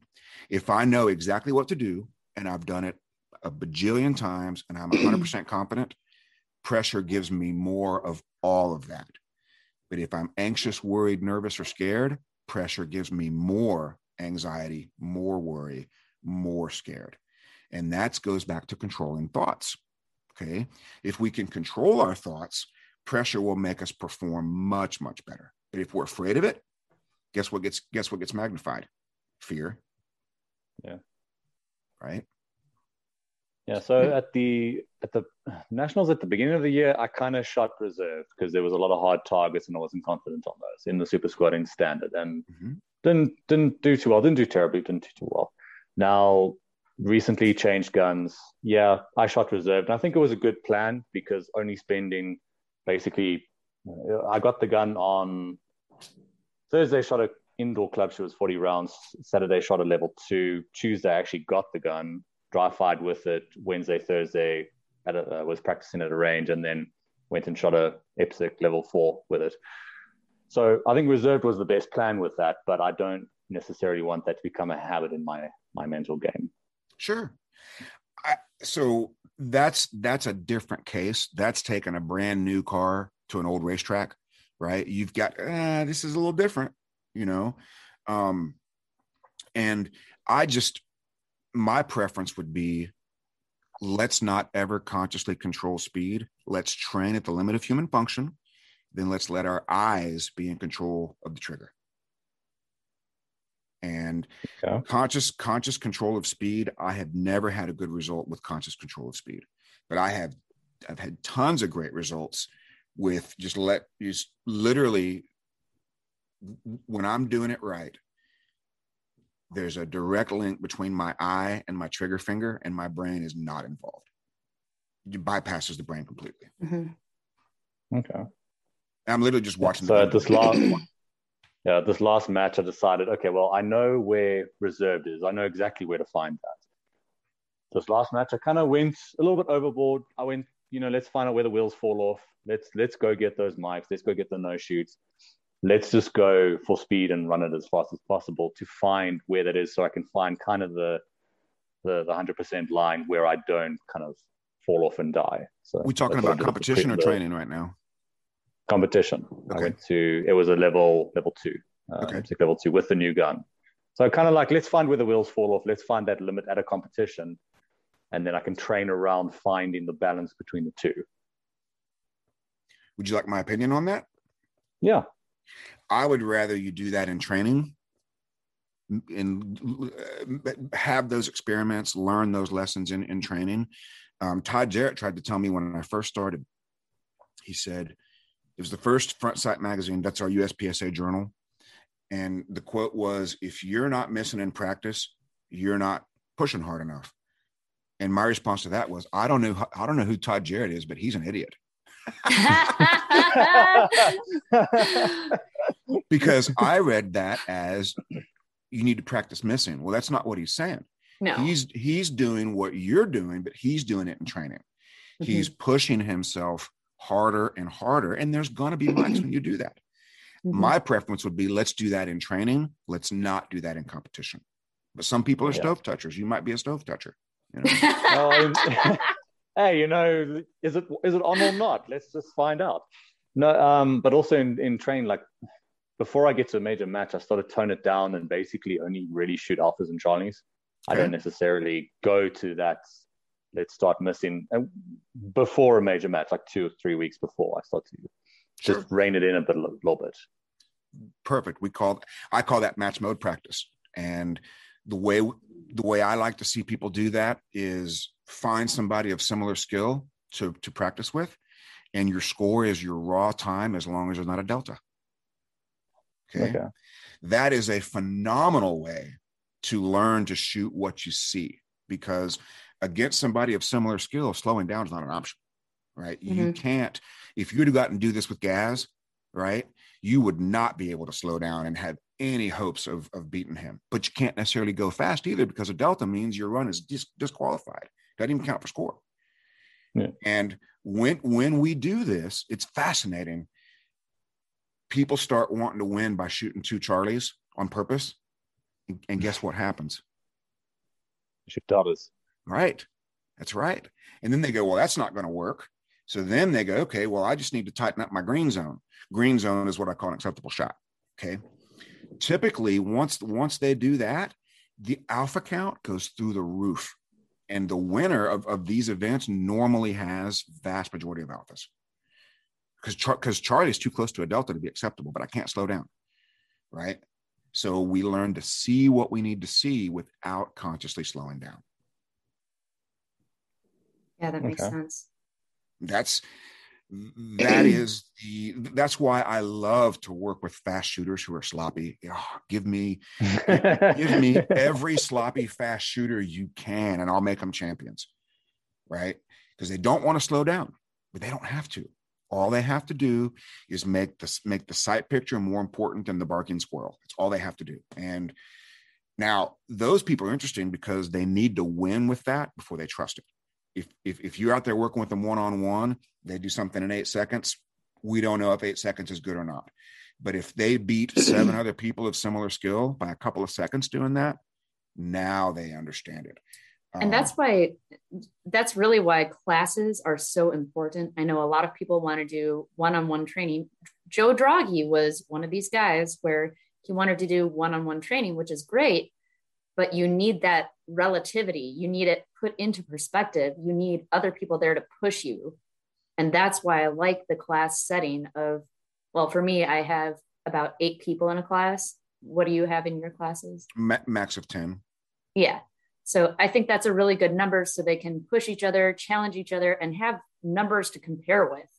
If I know exactly what to do and I've done it a bajillion times and I'm 100% confident, pressure gives me more of all of that. But if I'm anxious, worried, nervous, or scared, pressure gives me more anxiety, more worry, more scared. And that goes back to controlling thoughts. Okay. If we can control our thoughts, pressure will make us perform much, much better. But if we're afraid of it, guess what gets guess what gets magnified? Fear. Yeah. Right. Yeah. So hmm. at the at the nationals at the beginning of the year, I kind of shot reserve because there was a lot of hard targets and I wasn't confident on those in the super squad in standard and mm-hmm. didn't didn't do too well. Didn't do terribly. Didn't do too well. Now recently changed guns. Yeah, I shot reserve, and I think it was a good plan because only spending basically, I got the gun on Thursday. Shot a indoor club shoot was 40 rounds. Saturday shot a level two. Tuesday I actually got the gun, dry fired with it. Wednesday, Thursday at a, uh, was practicing at a range and then went and shot a IPSC level four with it. So I think reserved was the best plan with that, but I don't necessarily want that to become a habit in my my mental game. Sure. I, so that's that's a different case. That's taking a brand new car to an old racetrack, right? You've got uh, this is a little different you know um and i just my preference would be let's not ever consciously control speed. Let's train at the limit of human function. Then let's let our eyes be in control of the trigger. And okay. conscious conscious control of speed i have never had a good result with conscious control of speed. But i have i've had tons of great results with just let just literally when I'm doing it right, there's a direct link between my eye and my trigger finger, and my brain is not involved. It bypasses the brain completely. Mm-hmm. Okay. I'm literally just watching. So this last, yeah, this last match, I decided, okay, well, I know where reserved is. I know exactly where to find that. This last match, I kind of went a little bit overboard. I went, you know, let's find out where the wheels fall off. Let's let's go get those mics. Let's go get the no shoots let's just go for speed and run it as fast as possible to find where that is so I can find kind of the the, the 100% line where I don't kind of fall off and die. So we're talking about competition or training right now? Competition. Okay. I went to it was a level level two. Uh, okay. level two with the new gun. So kind of like let's find where the wheels fall off. Let's find that limit at a competition, and then I can train around finding the balance between the two. Would you like my opinion on that? Yeah. I would rather you do that in training and uh, have those experiments, learn those lessons in, in training. Um, Todd Jarrett tried to tell me when I first started, he said, it was the first front sight magazine. That's our USPSA journal. And the quote was, if you're not missing in practice, you're not pushing hard enough. And my response to that was, I don't know, I don't know who Todd Jarrett is, but he's an idiot. because I read that as you need to practice missing. Well, that's not what he's saying. No. He's he's doing what you're doing, but he's doing it in training. Mm-hmm. He's pushing himself harder and harder. And there's gonna be months when you do that. Mm-hmm. My preference would be let's do that in training. Let's not do that in competition. But some people are yeah. stove touchers. You might be a stove toucher. You know? hey, you know, is it is it on or not? Let's just find out. No, um, but also in, in training, like before I get to a major match, I sort of tone it down and basically only really shoot alphas and charlies. Okay. I don't necessarily go to that. Let's start missing and before a major match, like two or three weeks before. I start to sure. just rein it in a bit, a little bit. Perfect. We call I call that match mode practice, and the way the way I like to see people do that is find somebody of similar skill to to practice with, and your score is your raw time as long as there's not a delta. Okay. okay. That is a phenomenal way to learn to shoot what you see because against somebody of similar skill, slowing down is not an option, right? Mm-hmm. You can't, if you'd have gotten to do this with Gaz, right? You would not be able to slow down and have any hopes of, of beating him. But you can't necessarily go fast either because a delta means your run is dis- disqualified. Doesn't even count for score. Yeah. And when when we do this, it's fascinating. People start wanting to win by shooting two Charlies on purpose. And, and guess what happens? Shoot deltas. Right. That's right. And then they go, well, that's not going to work. So then they go, okay, well, I just need to tighten up my green zone. Green zone is what I call an acceptable shot. Okay. Typically, once once they do that, the alpha count goes through the roof and the winner of, of these events normally has vast majority of alphas because because Char- Charlie is too close to a delta to be acceptable, but I can't slow down, right? So we learn to see what we need to see without consciously slowing down. Yeah, that makes okay. sense. That's that is the that's why I love to work with fast shooters who are sloppy. Oh, give me give me every sloppy fast shooter you can, and I'll make them champions. Right? Because they don't want to slow down, but they don't have to. All they have to do is make the make the sight picture more important than the barking squirrel. That's all they have to do. And now those people are interesting because they need to win with that before they trust it if, if, if you're out there working with them one on one, they do something in eight seconds. We don't know if eight seconds is good or not. But if they beat seven other people of similar skill by a couple of seconds doing that, now they understand it. And that's um, why, that's really why classes are so important. I know a lot of people want to do one on one training. Joe Draghi was one of these guys where he wanted to do one on one training, which is great but you need that relativity you need it put into perspective you need other people there to push you. And that's why i like the class setting of well for me i have about eight people in a class. What do you have in your classes? Max of 10 yeah. So i think that's a really good number so they can push each other challenge each other and have numbers to compare with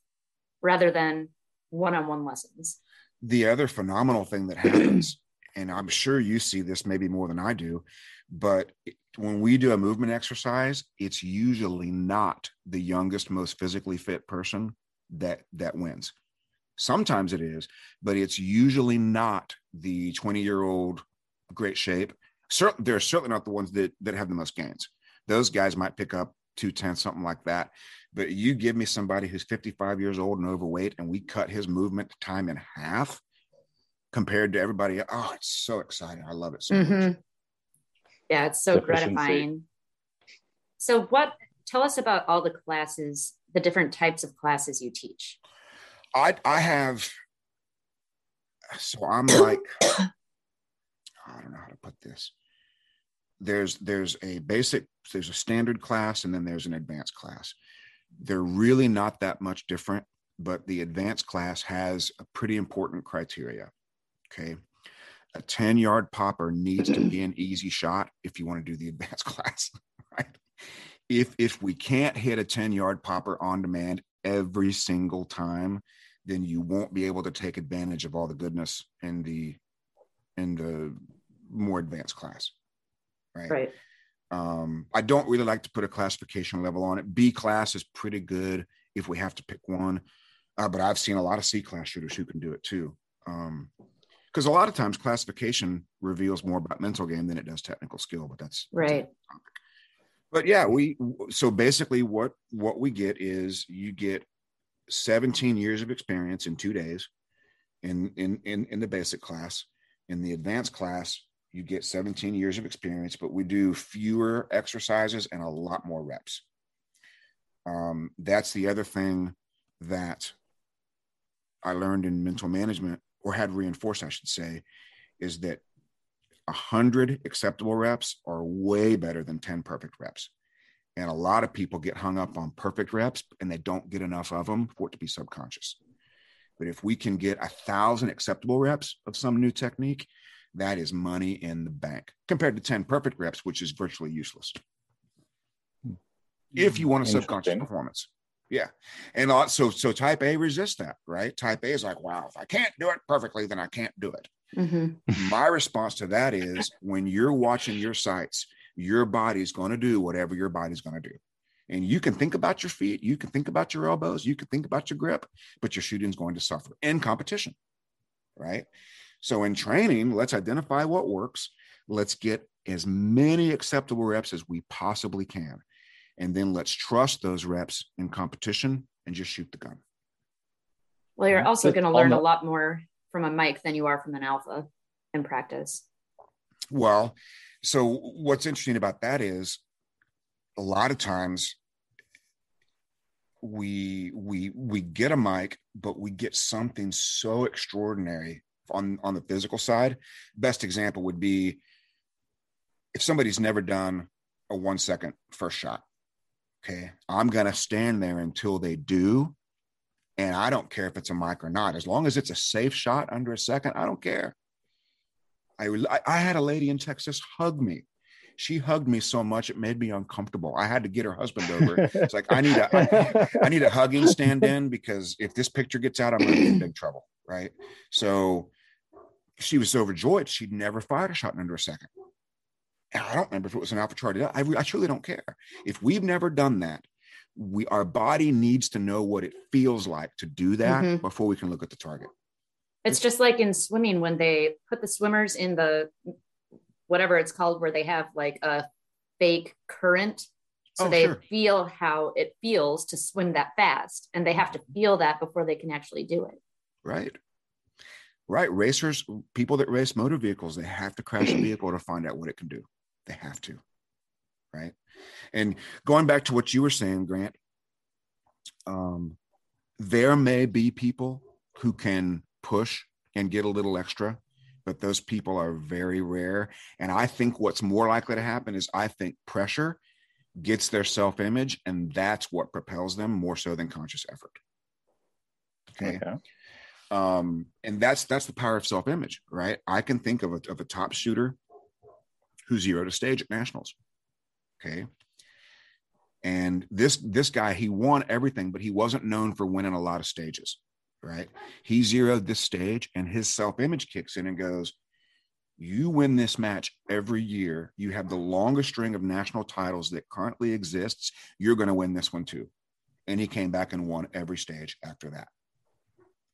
rather than one-on-one lessons. The other phenomenal thing that happens and I'm sure you see this maybe more than I do, but when we do a movement exercise, it's usually not the youngest, most physically fit person that that wins. Sometimes it is, but it's usually not the 20 year old great shape. Certainly, they're certainly not the ones that that have the most gains. Those guys might pick up 210, something like that. But you give me somebody who's 55 years old and overweight, and we cut his movement time in half compared to everybody. Oh, it's so exciting. I love it so much. Mm-hmm. Yeah, it's so Efficiency. gratifying. So, what? Tell us about all the classes, the different types of classes you teach. I I have so I'm like I don't know how to put this. There's there's a basic there's a standard class and then there's an advanced class. They're really not that much different, but the advanced class has a pretty important criteria. Okay. A 10 yard popper needs to be an easy shot if you want to do the advanced class, right? If if we can't hit a 10 yard popper on demand every single time, then you won't be able to take advantage of all the goodness in the in the more advanced class right, Right. um i don't really like to put a classification level on it b class is pretty good if we have to pick one uh, but i've seen a lot of c class shooters who can do it too um because a lot of times classification reveals more about mental game than it does technical skill but that's that's Right. but yeah we so basically what what we get is you get 17 years of experience in two days in in in, in the basic class. In the advanced class you get 17 years of experience but we do fewer exercises and a lot more reps. Um, that's the other thing that i learned in mental management or had reinforced i should say is that 100 acceptable reps are way better than 10 perfect reps and a lot of people get hung up on perfect reps and they don't get enough of them for it to be subconscious. But if we can get a thousand acceptable reps of some new technique, that is money in the bank compared to 10 perfect reps, which is virtually useless. If you want a subconscious performance. Yeah. And uh, so, so type A resists that, right? Type A is like, wow, if I can't do it perfectly, then I can't do it hmm my response to that is when you're watching your sights, your body's going to do whatever your body's going to do. And you can think about your feet, you can think about your elbows, you can think about your grip, but your shooting's going to suffer in competition. Right. So in training, let's identify what works. Let's get as many acceptable reps as we possibly can. And then let's trust those reps in competition and just shoot the gun. Well, you're also going to learn a lot more from a mic than you are from an alpha in practice. Well, so what's interesting about that is a lot of times we we we get a mic, but we get something so extraordinary on on the physical side. Best example would be if somebody's never done a one second first shot. Okay, I'm gonna stand there until they do. And I don't care if it's a mic or not. As long as it's a safe shot under a second, I don't care. I, I I had a lady in Texas hug me. She hugged me so much it made me uncomfortable. I had to get her husband over. It's like I need a I, I need a hugging stand in because if this picture gets out, I'm going to be in big trouble, right? So she was overjoyed. She'd never fired a shot in under a second. I don't remember if it was an alpha chart. I, I truly don't care. If we've never done that, we our body needs to know what it feels like to do that Mhm. before we can look at the target. It's just like in swimming when they put the swimmers in the whatever it's called, where they have like a fake current. So Oh, they sure. feel how it feels to swim that fast. And they have to feel that before they can actually do it. Right. Right. Racers, people that race motor vehicles, they have to crash a vehicle to find out what it can do. They have to. Right. And going back to what you were saying, Grant, um, there may be people who can push and get a little extra, but those people are very rare. And I think what's more likely to happen is I think pressure gets their self image, and that's what propels them more so than conscious effort. Okay Okay. um and that's that's the power of self-image right i can think of a, of a top shooter who zeroed a stage at nationals okay? And this this guy he won everything but he wasn't known for winning a lot of stages right? He zeroed this stage and his self-image kicks in and goes you win this match every year. You have the longest string of national titles that currently exists. You're going to win this one too. And he came back and won every stage after that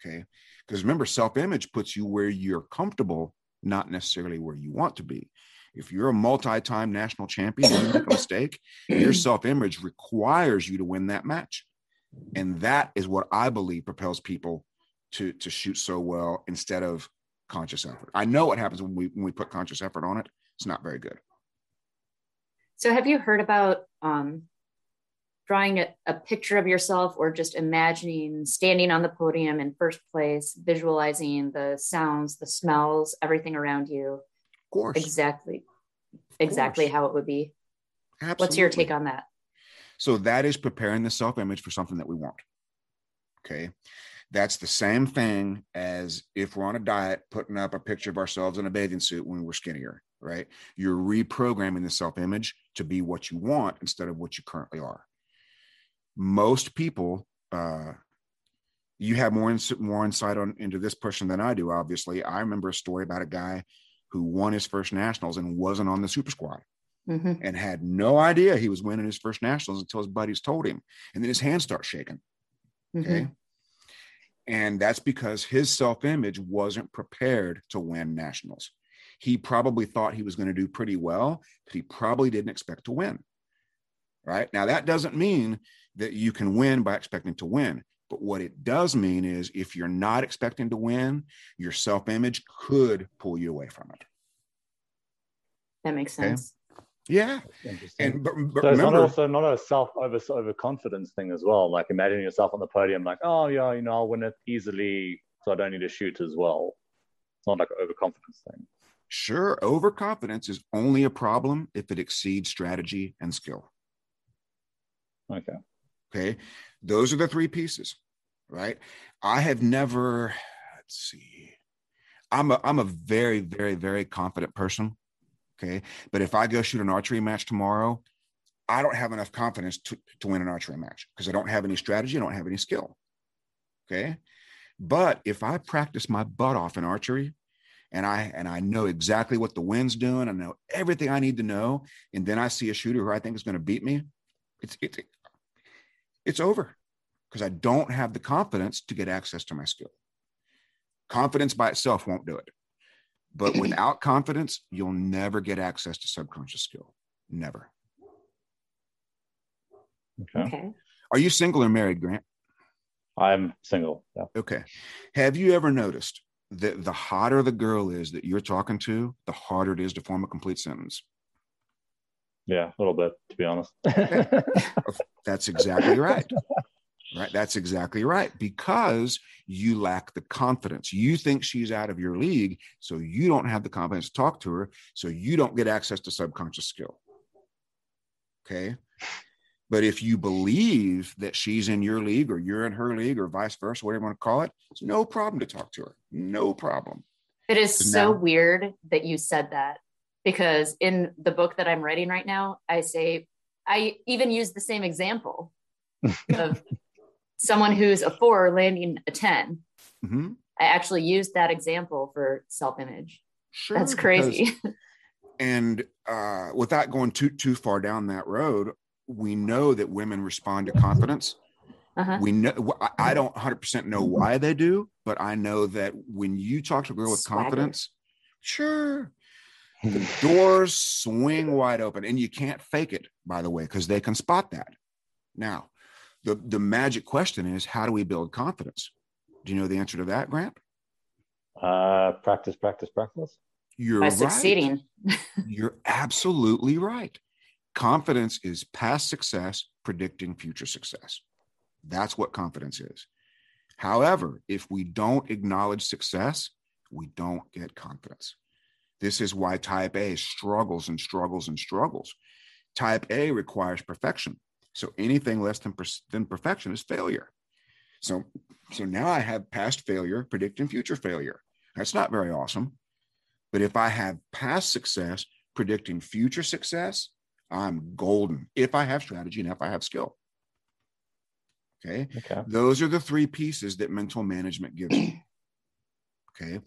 okay? Because remember self-image puts you where you're comfortable not necessarily where you want to be if you're a multi-time national champion and you make a mistake your self-image requires you to win that match and that is what i believe propels people to to shoot so well instead of conscious effort. I know what happens when we when we put conscious effort on it. It's not very good. So, have you heard about um, drawing a, a, picture of yourself or just imagining standing on the podium in first place, visualizing the sounds, the smells, everything around you? Course. Exactly. Exactly how it would be. Absolutely. What's your take on that? So, that is preparing the self image for something that we want. Okay. That's the same thing as if we're on a diet, putting up a picture of ourselves in a bathing suit when we're skinnier right? You're reprogramming the self image to be what you want instead of what you currently are. Most people, uh, you have more, ins- more insight on into this person than I do. Obviously, I remember a story about a guy who won his first nationals and wasn't on the super squad. Mm-hmm. And had no idea he was winning his first nationals until his buddies told him. And then his hands start shaking. Okay. Mm-hmm. And that's because his self image wasn't prepared to win nationals he probably thought he was going to do pretty well, but he probably didn't expect to win. Right now, that doesn't mean that you can win by expecting to win. But what it does mean is if you're not expecting to win, your self image could pull you away from it. That makes sense. Okay? Yeah. And but, but so it's remember, not also not a self over overconfidence thing as well. Like imagining yourself on the podium, like, oh yeah, you know, I'll win it easily, so I don't need to shoot as well. It's not like an overconfidence thing. Sure, overconfidence is only a problem if it exceeds strategy and skill. Okay. Okay. Those are the three pieces, right? I have never, let's see. I'm a I'm a very, very, very confident person. Okay. But if I go shoot an archery match tomorrow, I don't have enough confidence to, to win an archery match because I don't have any strategy, I don't have any skill. Okay. But if I practice my butt off in archery, and I and I know exactly what the wind's doing. I know everything I need to know, and then I see a shooter who I think is going to beat me. It's it's it's over because I don't have the confidence to get access to my skill. Confidence by itself won't do it, but without confidence, you'll never get access to subconscious skill. Never. Okay. okay. Are you single or married, Grant? I'm single. Yeah. Okay. Have you ever noticed that the hotter the girl is that you're talking to, the harder it is to form a complete sentence. Yeah, a little bit, to be honest. That's exactly right. Right. That's exactly right. Because you lack the confidence. You think she's out of your league. So you don't have the confidence to talk to her. So you don't get access to subconscious skill. Okay. But if you believe that she's in your league or you're in her league or vice versa, whatever you want to call it, it's no problem to talk to her. No problem. It is so now, weird that you said that because in the book that I'm writing right now, I say, I even use the same example of someone who's a four landing a 10. Mm-hmm. I actually used that example for self image. Sure. That's crazy. Because, and uh, without going too too far down that road, we know that women respond to confidence. Uh-huh. We know I don't 100% know why they do, but I know that when you talk to a girl with Swagger. confidence, sure, the doors swing wide open, and you can't fake it. By the way, because they can spot that. Now, the the magic question is, how do we build confidence? Do you know the answer to that, Grant? Uh, practice, practice, practice. You're By right. succeeding. You're absolutely right. Confidence is past success predicting future success. That's what confidence is. However, if we don't acknowledge success, we don't get confidence. This is why type A struggles and struggles and struggles. Type A requires perfection. So anything less than, per- than perfection is failure. So, so now I have past failure predicting future failure. That's not very awesome. But if I have past success predicting future success, I'm golden if I have strategy and if I have skill. Okay. okay. Those are the three pieces that mental management gives you. Okay.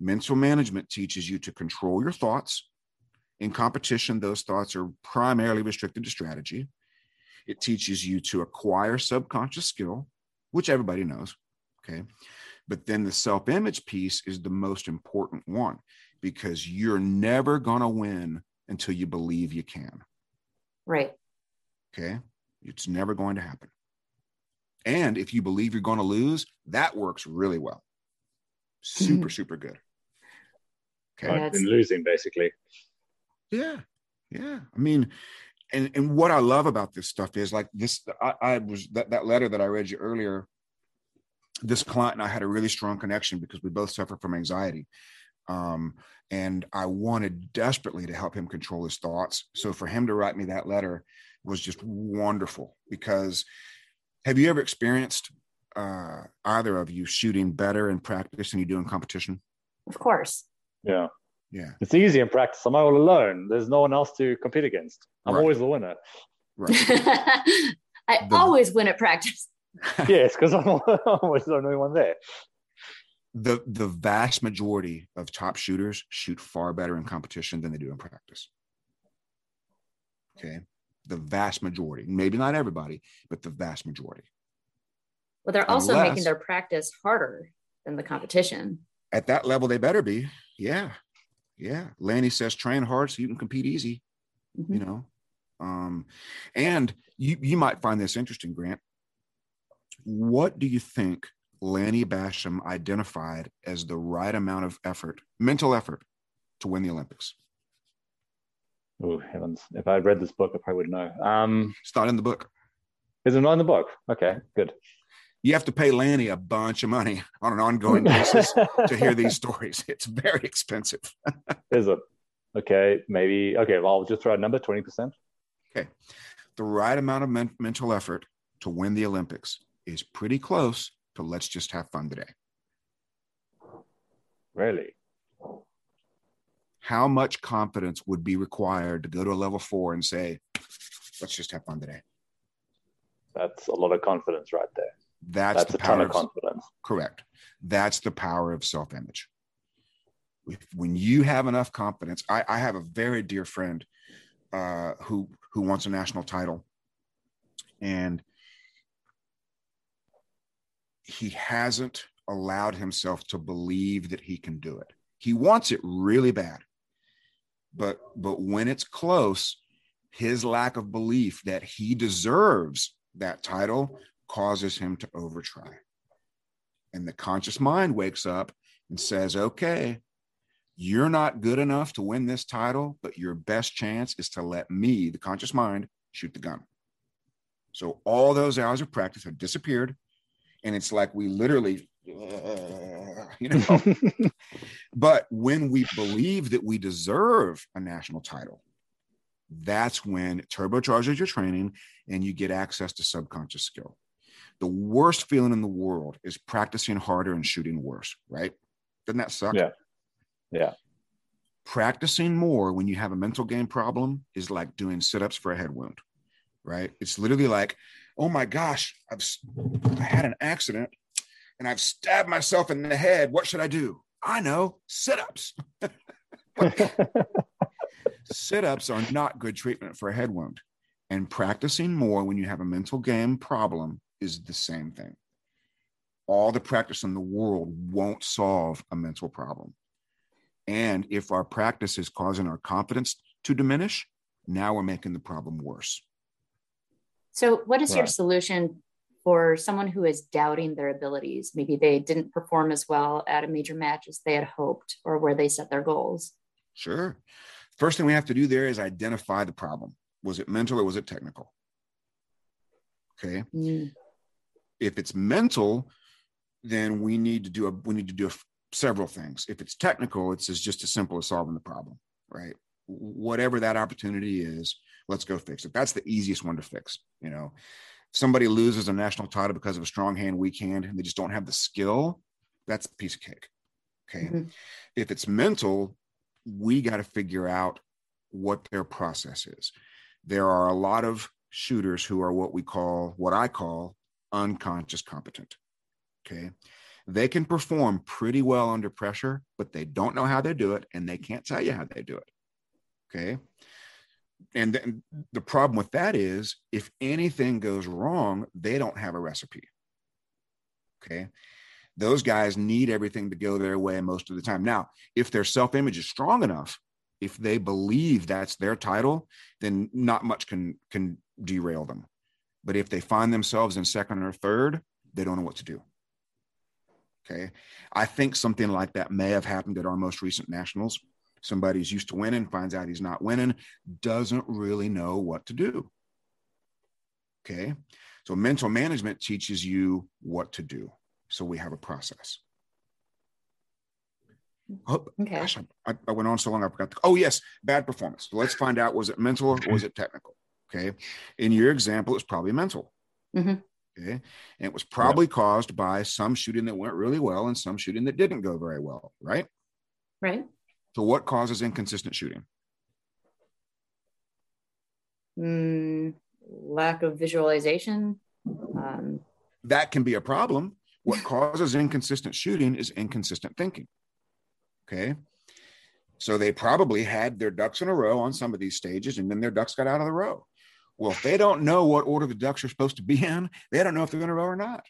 Mental management teaches you to control your thoughts. In competition, those thoughts are primarily restricted to strategy. It teaches you to acquire subconscious skill, which everybody knows. Okay. But then the self image piece is the most important one because you're never going to win until you believe you can. Right. Okay. It's never going to happen. And if you believe you're going to lose, that works really well. Super, mm-hmm. super good. Okay. Right, and losing basically. Yeah. Yeah. I mean, and and what I love about this stuff is like this. I, I was that, that letter that I read you earlier. This client and I had a really strong connection because we both suffer from anxiety. Um, and I wanted desperately to help him control his thoughts. So for him to write me that letter was just wonderful because have you ever experienced uh, either of you shooting better in practice than you do in competition? Of course. Yeah. Yeah. It's easy in practice. I'm all alone. There's no one else to compete against. I'm right. always the winner. Right. I the, always win at practice. yes, because I'm always the only one there. The the vast majority of top shooters shoot far better in competition than they do in practice. Okay. The vast majority. Maybe not everybody, but the vast majority. Well, they're also Unless, making their practice harder than the competition. At that level, they better be. Yeah. Yeah. Lanny says train hard so you can compete easy. Mm-hmm. You know. Um, and you you might find this interesting, Grant. What do you think Lanny Bassham identified as the right amount of effort, mental effort, to win the Olympics? Oh heavens! If I read this book, I probably would know. Um, it's not in the book. Is it not in the book? Okay, good you have to pay Lanny a bunch of money on an ongoing basis to hear these stories. It's very expensive. Is it? Okay, maybe. Okay, well, I'll just throw a number 20%. Okay. The right amount of men- mental effort to win the Olympics is pretty close to let's just have fun today. Really? How much confidence would be required to go to a level four and say, let's just have fun today? That's a lot of confidence right there. That's, That's the ton of confidence. Correct. That's the power of self image. When you have enough confidence, I, I have a very dear friend uh, who who wants a national title, and he hasn't allowed himself to believe that he can do it. He wants it really bad, but but when it's close, his lack of belief that he deserves that title causes him to overtry. And the conscious mind wakes up and says, okay, you're not good enough to win this title, but your best chance is to let me, the conscious mind, shoot the gun. So all those hours of practice have disappeared. And it's like we literally, uh, you know. but when we believe that we deserve a national title, that's when it turbocharges your training and you get access to subconscious skill the worst feeling in the world is practicing harder and shooting worse, right? Doesn't that suck? Yeah. Yeah. Practicing more when you have a mental game problem is like doing sit ups for a head wound, right? It's literally like, oh my gosh, I've I had an accident and I've stabbed myself in the head. What should I do? I know, sit ups. sit ups are not good treatment for a head wound. And practicing more when you have a mental game problem is the same thing. All the practice in the world won't solve a mental problem. And if our practice is causing our confidence to diminish, now we're making the problem worse. So, what is right. your solution for someone who is doubting their abilities? Maybe they didn't perform as well at a major match as they had hoped or where they set their goals. Sure. First thing we have to do there is identify the problem. Was it mental or was it technical? Okay. Mm if it's mental, then we need to do a we need to do a, several things. If it's technical, it's just as simple as solving the problem, right? Whatever that opportunity is, let's go fix it. That's the easiest one to fix. You know, if somebody loses a national title because of a strong hand, weak hand, and they just don't have the skill. That's a piece of cake. Okay. Mm-hmm. If it's mental, we got to figure out what their process is. There are a lot of shooters who are what we call, what I call unconscious competent. Okay. They can perform pretty well under pressure, but they don't know how they do it and they can't tell you how they do it. Okay. And then the problem with that is if anything goes wrong, they don't have a recipe. Okay. Those guys need everything to go their way most of the time. Now, if their self image is strong enough, if they believe that's their title, then not much can can derail them. But if they find themselves in second or third, they don't know what to do. Okay. I think something like that may have happened at our most recent nationals. Somebody's used to winning, finds out he's not winning, doesn't really know what to do. Okay. So mental management teaches you what to do. So we have a process. Oh, okay. Gosh, I, I, went on so long I forgot. oh, yes, bad performance. So let's find out was it mental or was it technical? Okay. In your example, it's probably mental. Mm-hmm. Okay. And it was probably yeah. caused by some shooting that went really well and some shooting that didn't go very well, right? Right. So, what causes inconsistent shooting? Mm, lack of visualization. Um, that can be a problem. What causes inconsistent shooting is inconsistent thinking. Okay. So they probably had their ducks in a row on some of these stages, and then their ducks got out of the row. Well, if they don't know what order the ducks are supposed to be in, they don't know if they're going to row or not.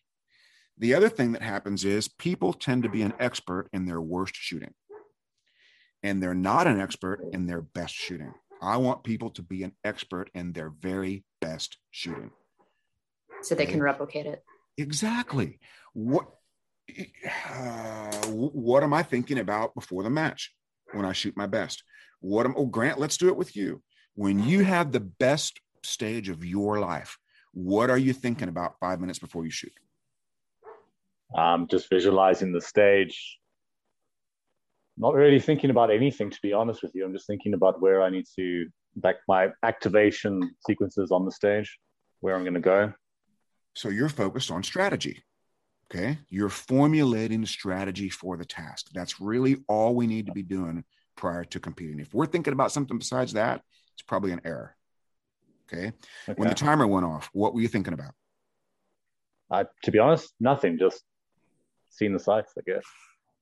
The other thing that happens is people tend to be an expert in their worst shooting, and they're not an expert in their best shooting. I want people to be an expert in their very best shooting. So they can replicate it. Exactly. What uh, what am I thinking about before the match when I shoot my best? What am oh Grant, let's do it with you. When you have the best stage of your life, what are you thinking about five minutes before you shoot? Um, just visualizing the stage. Not really thinking about anything, to be honest with you. I'm just thinking about where I need to, like my activation sequences on the stage, where I'm going to go. So you're focused on strategy. Okay. You're formulating strategy for the task. That's really all we need to be doing prior to competing. If we're thinking about something besides that, it's probably an error. Okay. okay. When the timer went off, what were you thinking about? Uh, to be honest, nothing. Just seeing the sights, I guess.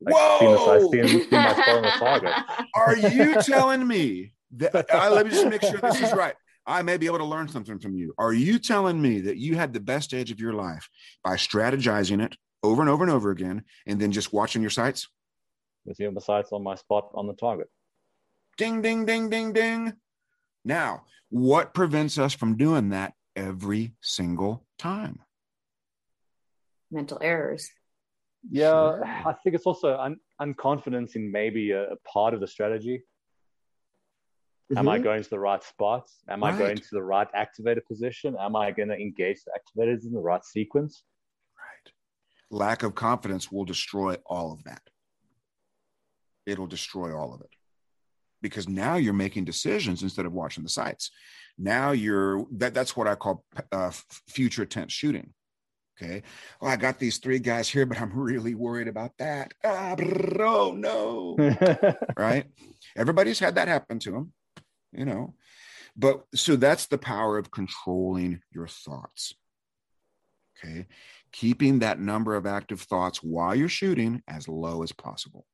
Like Whoa! Seeing the sights, seeing, seeing my on the target. Are you telling me that? Uh, let me just make sure this is right. I may be able to learn something from you. Are you telling me that you had the best edge of your life by strategizing it over and over and over again, and then just watching your sights? Seeing the sights on my spot on the target. Ding, ding, ding, ding, ding. Now, what prevents us from doing that every single time? Mental errors. Yeah, sure. I think it's also un- unconfidence in maybe a, a, part of the strategy. Mm-hmm. Am I mm-hmm. going to the right spots? Am right. I going to the right activator position? Am I going to engage the activators in the right sequence? Right. Lack of confidence will destroy all of that. It'll destroy all of it because now you're making decisions instead of watching the sights. Now you're that that's what I call uh, future tense shooting. Okay. Well, I got these three guys here, but I'm really worried about that. Ah, oh no. right. Everybody's had that happen to them, you know. But so that's the power of controlling your thoughts. Okay. Keeping that number of active thoughts while you're shooting as low as possible.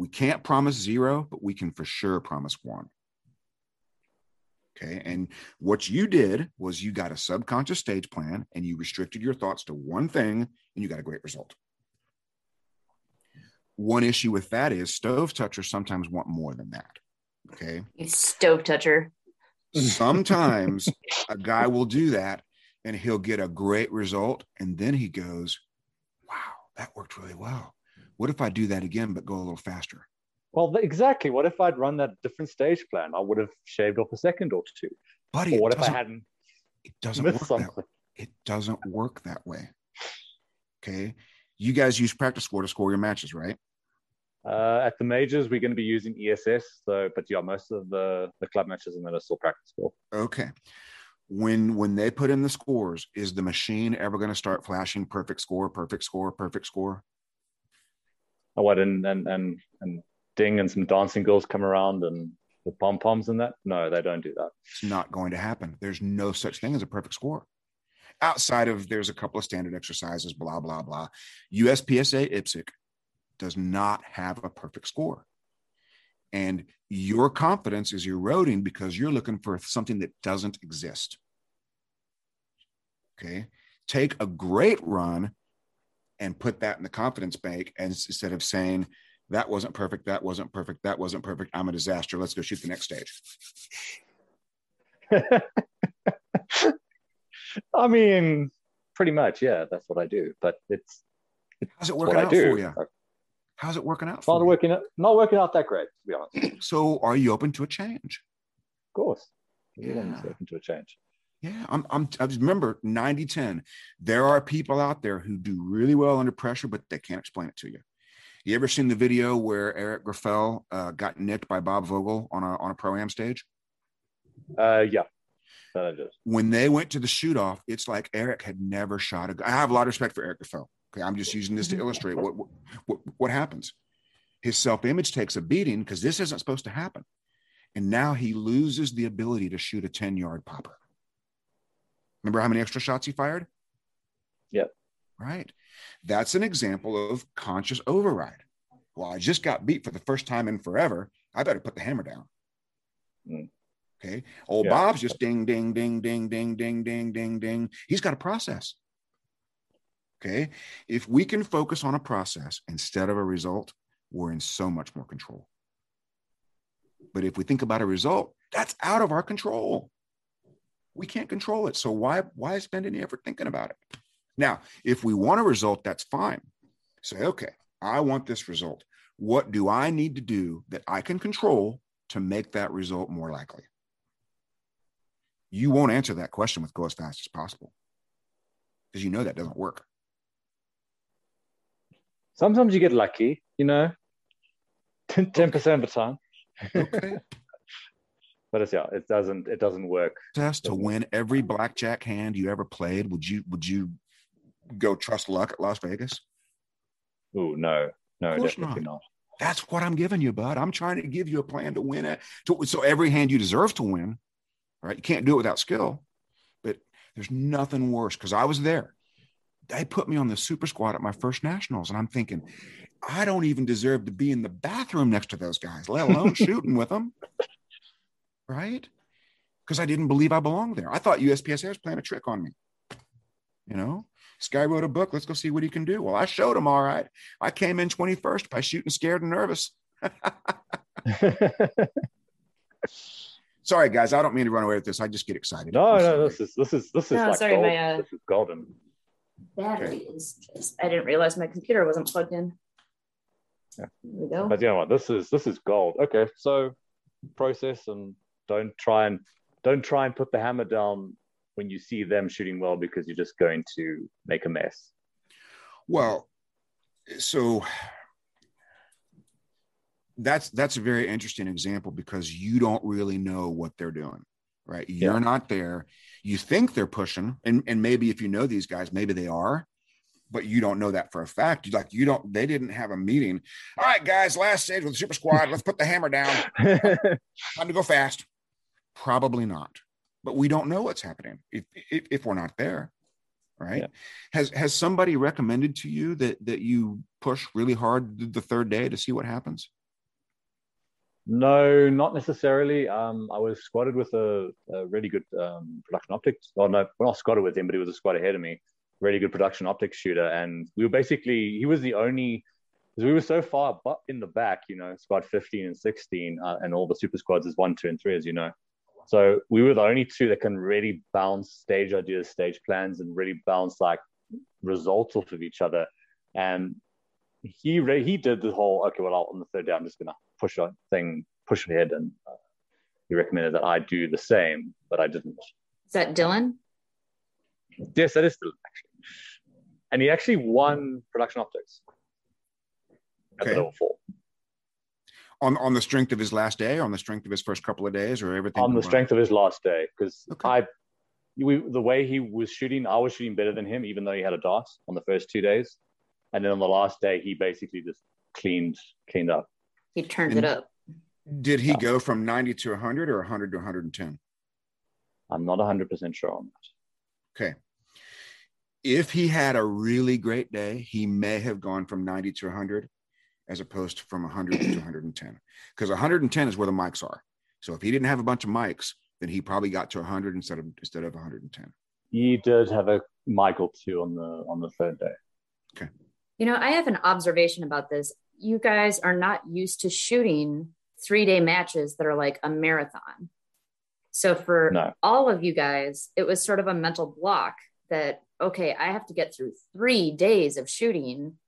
We can't promise zero, but we can for sure promise one. Okay. And what you did was you got a subconscious stage plan and you restricted your thoughts to one thing and you got a great result. One issue with that is stove touchers sometimes want more than that. Okay. You stove toucher. Sometimes a guy will do that and he'll get a great result. And then he goes, wow, that worked really well. What if I do that again, but go a little faster? Well, exactly. What if I'd run that different stage plan? I would have shaved off a second or two. Buddy, or what if I hadn't? It doesn't work something. that. It doesn't work that way. Okay, you guys use PractiScore to score your matches, right? Uh, at the majors, we're going to be using ESS. So, but yeah, most of the the club matches and then are still PractiScore. Okay. When when they put in the scores, is the machine ever going to start flashing perfect score, perfect score, perfect score? What and and and and ding and some dancing girls come around and the pom poms and that. No, they don't do that. It's not going to happen. There's no such thing as a perfect score. Outside of there's a couple of standard exercises, blah blah blah. USPSA IPSC does not have a perfect score. And your confidence is eroding because you're looking for something that doesn't exist. Okay. Take a great run and put that in the confidence bank and instead of saying that wasn't perfect that wasn't perfect that wasn't perfect i'm a disaster let's go shoot the next stage i mean pretty much yeah that's what i do but it's How's it working out for you? How's it working out? Not working out, not working out that great, to be honest. So, are you open to a change? Of course, Yeah. open to a change. Yeah, I'm. I'm. I just remember 90 10. There are people out there who do really well under pressure, but they can't explain it to you. You ever seen the video where Eric Grauffel uh, got nicked by Bob Vogel on a on a pro am stage? Uh, yeah, just. When they went to the shoot off, it's like Eric had never shot a. gun. I have a lot of respect for Eric Grauffel. Okay, I'm just using this to illustrate what what what, what happens. His self image takes a beating because this isn't supposed to happen, and now he loses the ability to shoot a 10 yard popper. Remember how many extra shots he fired? Yep. Right. That's an example of conscious override. Well, I just got beat for the first time in forever. I better put the hammer down. Mm. Okay. Old Yeah. Bob's just ding, ding, ding, ding, ding, ding, ding, ding, ding. He's got a process. Okay. If we can focus on a process instead of a result, we're in so much more control. But if we think about a result, that's out of our control. We can't control it. So why why spend any effort thinking about it? Now, if we want a result, that's fine. Say, okay, I want this result. What do I need to do that I can control to make that result more likely? You won't answer that question with go as fast as possible because you know that doesn't work. Sometimes you get lucky, you know, 10 percent of the time. Okay. But it's yeah, it doesn't it doesn't work. Test to win every blackjack hand you ever played. Would you would you go trust luck at Las Vegas? Oh no, no, definitely not. That's what I'm giving you, bud. I'm trying to give you a plan to win it. To, so every hand you deserve to win, right? You can't do it without skill, but there's nothing worse because I was there. They put me on the super squad at my first nationals, and I'm thinking, I don't even deserve to be in the bathroom next to those guys, let alone shooting with them, right? Because I didn't believe I belonged there. I thought USPSA was playing a trick on me. You know, this guy wrote a book. Let's go see what he can do. Well, I showed him all right. I came in 21st by shooting scared and nervous. Sorry, guys. I don't mean to run away with this. I just get excited. no, I'm no, sorry. this is this is this is No, like sorry, gold. my, uh, This is golden. Battery is just, I didn't realize my computer wasn't plugged in. Yeah. There we go. But you know what? This is this is gold. Okay, so process and don't try and don't try and put the hammer down when you see them shooting well because you're just going to make a mess. Well, so that's that's a very interesting example because you don't really know what they're doing, right? You're Yeah. not there. You think they're pushing, and and maybe if you know these guys, maybe they are, but you don't know that for a fact. You like you don't. They didn't have a meeting. All right, guys, last stage with the super squad. Let's put the hammer down. Time to go fast. Probably not, but we don't know what's happening if if, if we're not there, right? Yeah. Has has somebody recommended to you that that you push really hard the third day to see what happens? no, not necessarily. Um, I was squadded with a, a really good um, production optics. Well, no, we're not squadded with him, but he was a squad ahead of me. Really good production optics shooter, and we were basically he was the only. Because we were so far but in the back, you know, squad 15 and 16, uh, and all the super squads is one, two, and three, as you know. So we were the only two that can really bounce stage ideas, stage plans, and really bounce like results off of each other. And he re- he did the whole okay, well, I'll, on the third day, I'm just gonna push a thing, push ahead, and uh, he recommended that I do the same, but I didn't. Is that Dylan? Yes, that is Dylan actually, and he actually won production optics at Okay. the level four On on the strength of his last day, on the strength of his first couple of days, or everything? on the strength of his last day because Okay. I. We, the way he was shooting, I was shooting better than him, even though he had a dart on the first two days, and then on the last day, he basically just cleaned cleaned up. He turned And- it up. Did he Yeah. go from 90 to 100 or 100 to 110? I'm not 100 percent sure on that. Okay. If he had a really great day, he may have gone from 90 to 100 as opposed to from 100 to 110. Because 110 is where the mikes are. So if he didn't have a bunch of mikes, then he probably got to 100 instead of instead of 110. He did have a mike or two on the on the third day. Okay. You know, I have an observation about this. You guys are not used to shooting three day matches that are like a marathon. So for No. all of you guys, it was sort of a mental block that, okay, I have to get through three days of shooting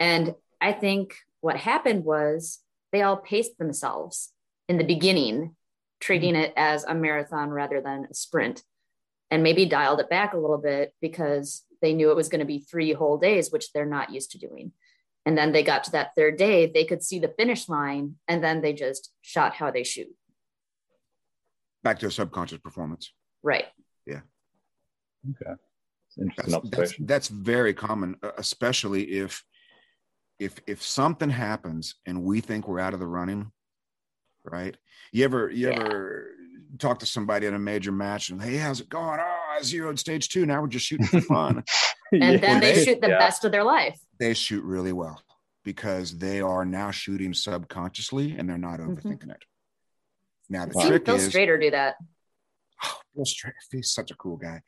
And I think what happened was they all paced themselves in the beginning, treating it as a marathon rather than a sprint, and maybe dialed it back a little bit because they knew it was going to be three whole days, which they're not used to doing. And then they got to that third day, they could see the finish line, and then they just shot how they shoot. Back to a subconscious performance. Right. Yeah. Okay. That's, that's, that's, very common, especially if if if something happens and we think we're out of the running, right? You ever you yeah. ever talk to somebody in a major match and hey, how's it going? Oh, I zeroed stage two. Now we're just shooting for fun. and yeah. then they, they shoot the yeah. best of their life. They shoot really well because they are now shooting subconsciously and they're not mm-hmm. overthinking mm-hmm. it. Now the wow. trick Bill is Strader do that. Oh, Phil Strader, he's such a cool guy.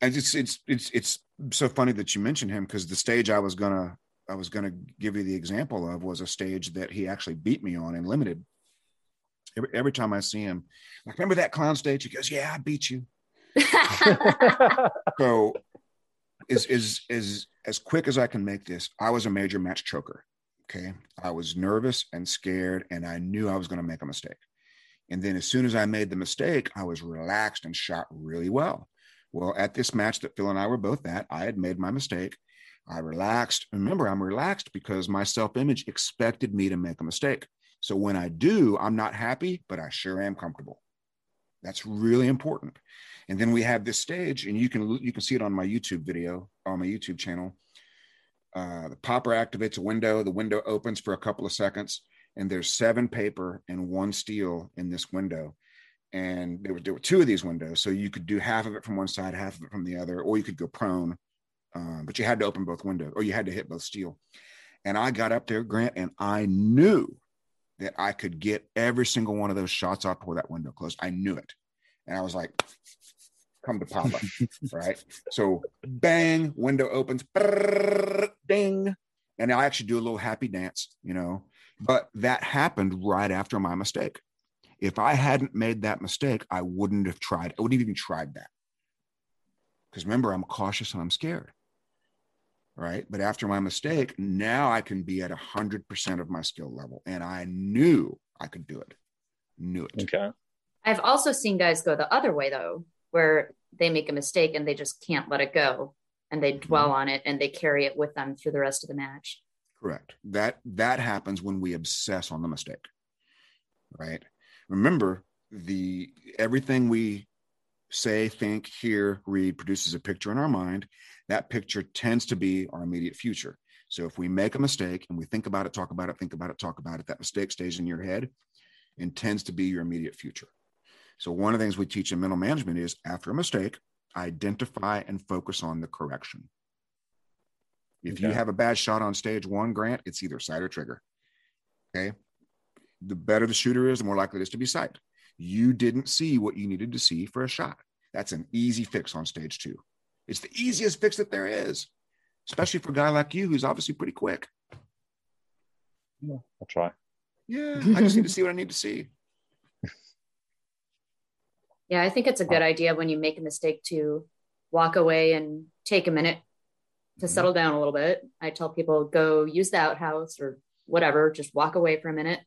And it's it's it's it's so funny that you mentioned him because the stage I was gonna I was gonna give you the example of was a stage that he actually beat me on in limited. Every, every time I see him, like remember that clown stage? He goes, "Yeah, I beat you." so, is is is as quick as I can make this. I was a major match choker. Okay, I was nervous and scared, and I knew I was going to make a mistake. And then as soon as I made the mistake, I was relaxed and shot really well. Well, at this match that Phil and I were both at, I had made my mistake. I relaxed. Remember, I'm relaxed because my self image expected me to make a mistake. So when I do, I'm not happy, but I sure am comfortable. That's really important. And then we have this stage, and you can you can see it on my YouTube video on my YouTube channel. Uh, the popper activates a window. The window opens for a couple of seconds, and there's seven paper and one steel in this window and there were, there were two of these windows so you could do half of it from one side half of it from the other or you could go prone um, but you had to open both windows or you had to hit both steel and i got up there grant and i knew that i could get every single one of those shots off before that window closed i knew it and i was like come to papa right so bang window opens brrr, ding and i actually do a little happy dance you know but that happened right after my mistake if I hadn't made that mistake, I wouldn't have tried. I wouldn't even tried that. Because remember, I'm cautious and I'm scared. Right. But after my mistake, now I can be at 100% of my skill level. And I knew I could do it. Knew it. Okay. I've also seen guys go the other way, though, where they make a mistake and they just can't let it go and they dwell mm-hmm. on it and they carry it with them through the rest of the match. Correct. That that happens when we obsess on the mistake. Right? remember the everything we say, think, hear, read produces a picture in our mind. That picture tends to be our immediate future. So if we make a mistake and we think about it, talk about it, think about it, talk about it, that mistake stays in your head and tends to be your immediate future. So one of the things we teach in mental management is after a mistake, identify and focus on the correction. If okay. you have a bad shot on stage one, Grant, it's either sight or trigger. Okay the better the shooter is, the more likely it is to be sight. You didn't see what you needed to see for a shot. That's an easy fix on stage two. It's the easiest fix that there is, especially for a guy like you who's obviously pretty quick. Yeah, I'll try. Yeah, I just need to see what I need to see. Yeah, I think it's a good idea when you make a mistake to walk away and take a minute to mm-hmm. settle down a little bit. I tell people go use the outhouse or whatever, just walk away for a minute,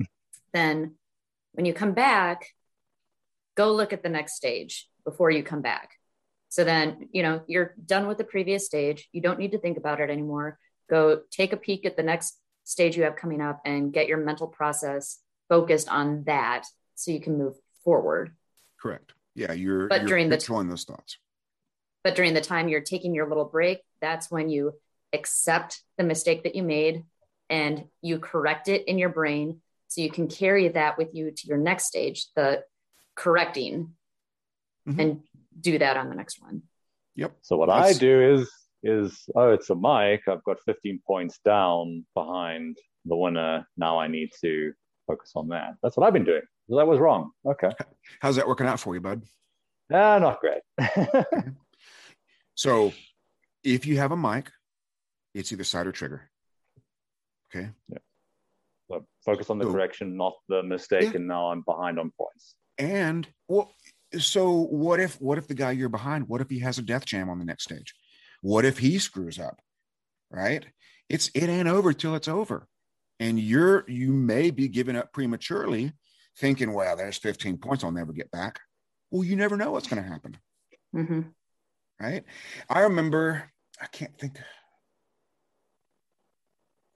then when you come back, go look at the next stage before you come back. So then, you know, you're done with the previous stage. You don't need to think about it anymore. Go take a peek at the next stage you have coming up and get your mental process focused on that so you can move forward. Correct. Yeah, you're but you're during the controlling those thoughts. But during the time you're taking your little break, that's when you accept the mistake that you made and you correct it in your brain so you can carry that with you to your next stage, the correcting, mm-hmm. and do that on the next one. Yep. So what That's... I do is is oh it's a mike. I've got 15 points down behind the winner. Now I need to focus on that. That's what I've been doing. That was wrong. Okay. How's that working out for you, bud? Ah, not great. so if you have a mike, it's either sight or trigger. Okay. Yeah. So focus on the correction, not the mistake, yeah. and now I'm behind on points. And well, so what if what if the guy you're behind? What if he has a death jam on the next stage? What if he screws up? Right? it's it ain't over till it's over. And you're you may be giving up prematurely, thinking, well, there's 15 points I'll never get back. Well, you never know what's going to happen. Mm-hmm. Right. I remember, I can't think.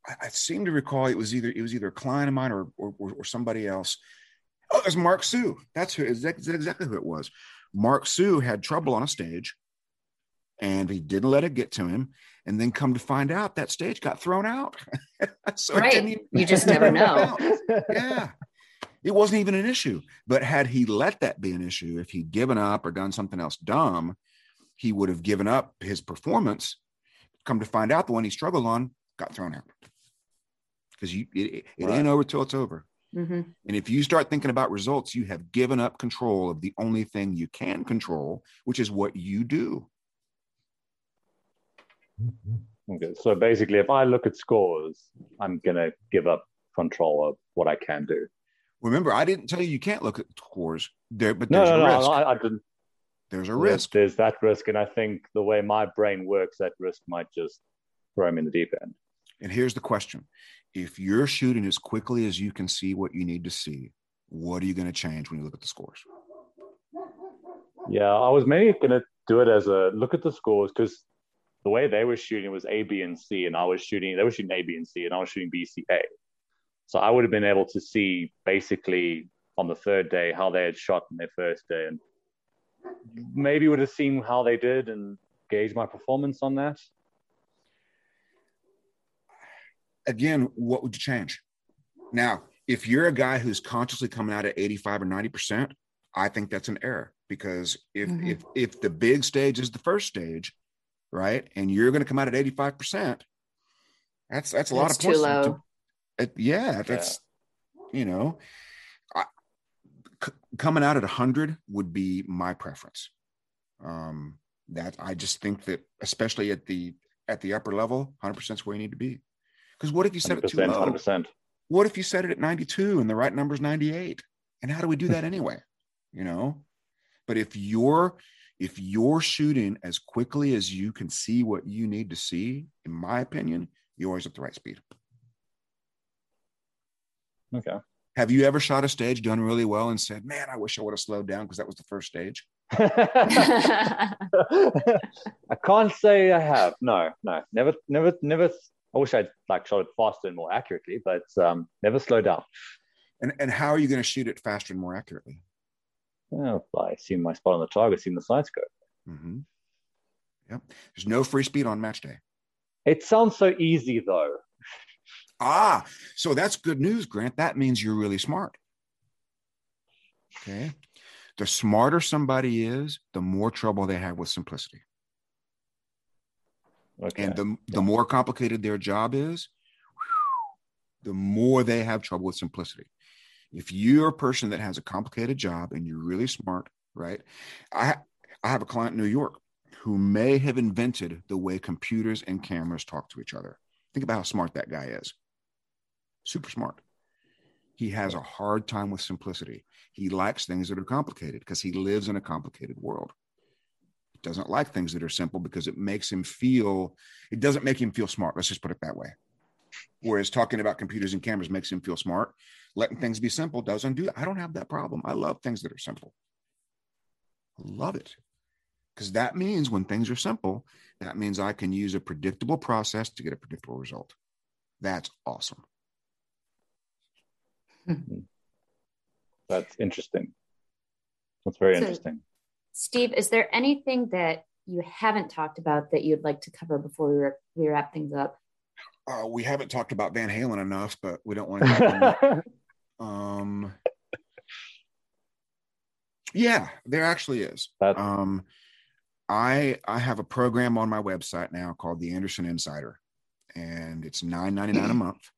I, I, seem to recall it was either it was either a client of mine or or, or somebody else. Oh, it was Mark Sue. That's who that's exactly who it was. Mark Sue had trouble on a stage and he didn't let it get to him. And then come to find out that stage got thrown out. so right. Even, you just never know. yeah. It wasn't even an issue. But had he let that be an issue, if he'd given up or done something else dumb, he would have given up his performance. Come to find out the one he struggled on got thrown out. Because you it, it right. ain't over till it's over. Mm-hmm. And if you start thinking about results, you have given up control of the only thing you can control, which is what you do. Okay, so basically, if I look at scores, I'm gonna give up control of what I can do. Remember, I didn't tell you you can't look at scores there, but no, there's no, a risk. no, I, I didn't. There's a risk. There's, there's that risk, and I think the way my brain works, that risk might just throw me in the deep end. And here's the question: If you're shooting as quickly as you can see what you need to see, what are you going to change when you look at the scores? Yeah, I was maybe going to do it as a look at the scores because the way they were shooting was A, B, and C, and I was shooting. They were shooting A, B, and C, and I was shooting B, C, A. So I would have been able to see basically on the third day how they had shot in their first day, and maybe would have seen how they did and gauge my performance on that. Again, what would you change? Now, if you're a guy who's consciously coming out at 85 or 90 percent, I think that's an error because if mm-hmm. if if the big stage is the first stage, right? And you're going to come out at 85%. That's that's a lot of points. Too low. To, yeah, that's yeah. you know, I, c- coming out at 100 would be my preference. Um, that I just think that especially at the at the upper level, 100% is where you need to be. Because what if you set it too low? 100%. What if you set it at 92 and the right number is 98? And how do we do that anyway? You know, but if you're if you're shooting as quickly as you can see what you need to see, in my opinion, you're always at the right speed. Okay. Have you ever shot a stage done really well and said, "Man, I wish I would have slowed down because that was the first stage"? I can't say I have. No, no, never, never, never. I wish I'd like shot it faster and more accurately, but um, never slow down. And and how are you going to shoot it faster and more accurately? Well, I see my spot on the target, see the side scope. Mm-hmm. Yep. There's no free speed on match day. It sounds so easy though. Ah, so that's good news, Grant. That means you're really smart. Okay. The smarter somebody is, the more trouble they have with simplicity. Okay. And the, the more complicated their job is, the more they have trouble with simplicity if you're a person that has a complicated job and you're really smart, right? I I have a client in New York who may have invented the way computers and cameras talk to each other. Think about how smart that guy is. Super smart. He has a hard time with simplicity. He likes things that are complicated because he lives in a complicated world. He doesn't like things that are simple because it makes him feel, it doesn't make him feel smart. Let's just put it that way. Whereas talking about computers and cameras makes him feel smart letting things be simple doesn't do that. I don't have that problem. I love things that are simple. I love it. Because that means when things are simple, that means I can use a predictable process to get a predictable result. That's awesome. Hmm. That's interesting. That's very so, interesting. Steve, is there anything that you haven't talked about that you'd like to cover before we, we wrap things up? Uh, we haven't talked about Van Halen enough, but we don't want to. Um, yeah, there actually is. Um, I I have a program on my website now called the Anderson Insider, and it's nine ninety nine a month,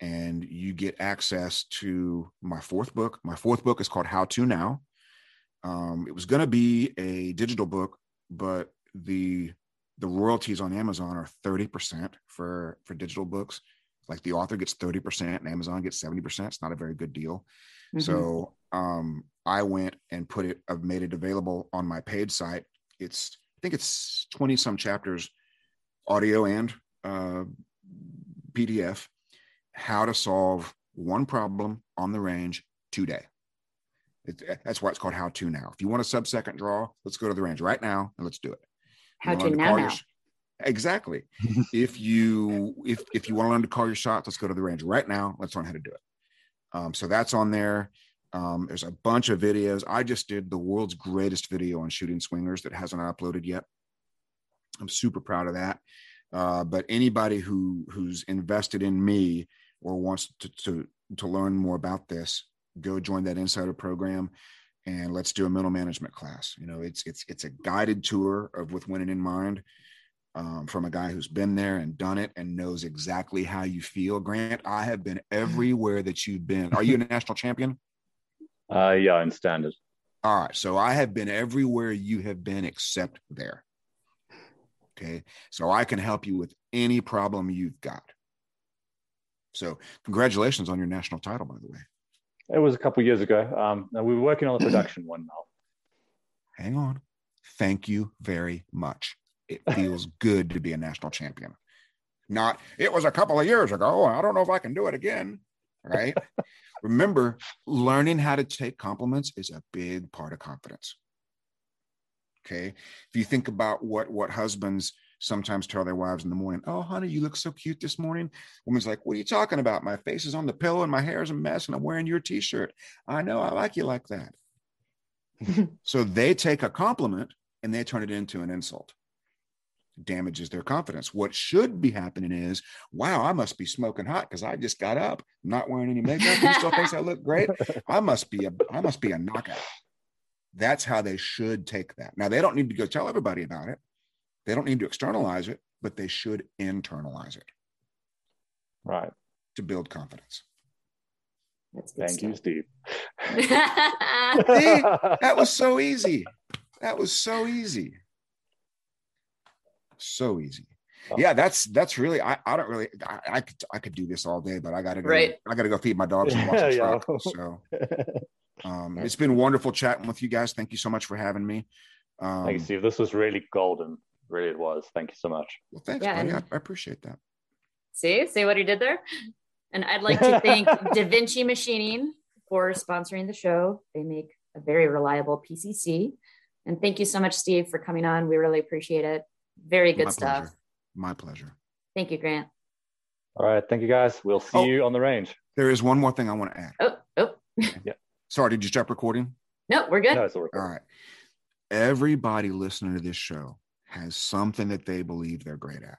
and you get access to my fourth book. My fourth book is called How to Now. Um, it was going to be a digital book, but the the royalties on Amazon are thirty percent for for digital books, like the author gets 30% and Amazon gets 70%. It's not a very good deal. Mm-hmm. So um, I went and put it, I've made it available on my paid site. It's, I think it's 20 some chapters, audio and uh, PDF how to solve one problem on the range today. It, that's why it's called How To Now. If you want a sub second draw, let's go to the range right now and let's do it. How to now, now. exactly. if you if if you want to learn to call your shots, let's go to the range right now. Let's learn how to do it. Um, so that's on there. Um, there's a bunch of videos. I just did the world's greatest video on shooting swingers that hasn't uploaded yet. I'm super proud of that. Uh, but anybody who who's invested in me or wants to, to to learn more about this, go join that insider program and let's do a mental management class. You know, it's it's it's a guided tour of with winning in mind. Um, from a guy who's been there and done it and knows exactly how you feel. Grant, I have been everywhere that you've been. Are you a national champion? Uh, yeah, in standard. All right. So I have been everywhere you have been except there. Okay. So I can help you with any problem you've got. So congratulations on your national title, by the way. It was a couple years ago. Um, we were working on the production one now. Hang on. Thank you very much. It feels good to be a national champion. Not, it was a couple of years ago. I don't know if I can do it again. Right. Remember, learning how to take compliments is a big part of confidence. Okay. If you think about what what husbands sometimes tell their wives in the morning, Oh, honey, you look so cute this morning. Woman's like, What are you talking about? My face is on the pillow and my hair is a mess and I'm wearing your t shirt. I know I like you like that. so they take a compliment and they turn it into an insult. Damages their confidence. What should be happening is, wow, I must be smoking hot because I just got up, I'm not wearing any makeup. He still thinks I look great. I must be a I must be a knockout. That's how they should take that. Now, they don't need to go tell everybody about it. They don't need to externalize it, but they should internalize it. Right. To build confidence. Thank stuff. you, Steve. See, that was so easy. That was so easy. So easy. Oh. Yeah, that's that's really I, I don't really I, I could I could do this all day, but I gotta go right. I gotta go feed my dogs and watch the truck. So um, it's been wonderful chatting with you guys. Thank you so much for having me. Um, Thank you, Steve. This was really golden. Really, it was. Thank you so much. Well, thanks, yeah, buddy. I, I appreciate that. See, see what he did there. And I'd like to thank Da Vinci Machining for sponsoring the show. They make a very reliable PCC. And thank you so much, Steve, for coming on. We really appreciate it. Very good My stuff. Pleasure. My pleasure. Thank you, Grant. All right. Thank you, guys. We'll see oh, you on the range. There is one more thing I want to add. Oh, oh. yeah. Sorry, did you stop recording? No, we're good. No, All right. Everybody listening to this show has something that they believe they're great at.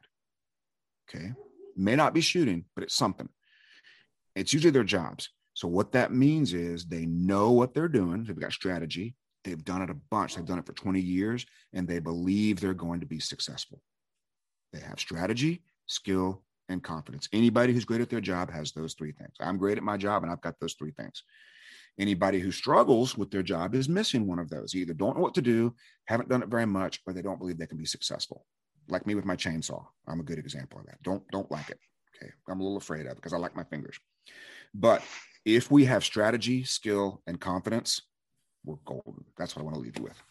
Okay. May not be shooting, but it's something. It's usually their jobs. So what that means is they know what they're doing. They've got strategy. They've done it a bunch. They've done it for 20 years and they believe they're going to be successful. They have strategy, skill, and confidence. Anybody who's great at their job has those three things. I'm great at my job and I've got those three things. Anybody who struggles with their job is missing one of those. Either don't know what to do, haven't done it very much, or they don't believe they can be successful. Like me with my chainsaw. I'm a good example of that. Don't don't like it. Okay. I'm a little afraid of it because I like my fingers. But if we have strategy, skill, and confidence, we're golden. That's what I want to leave you with.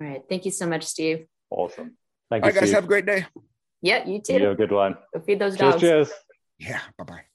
All right. Thank you so much, Steve. Awesome. Thank you. All right, guys. Have a great day. Yeah, you too. You have a good one. Go feed those dogs. Cheers. cheers. Yeah. Bye bye.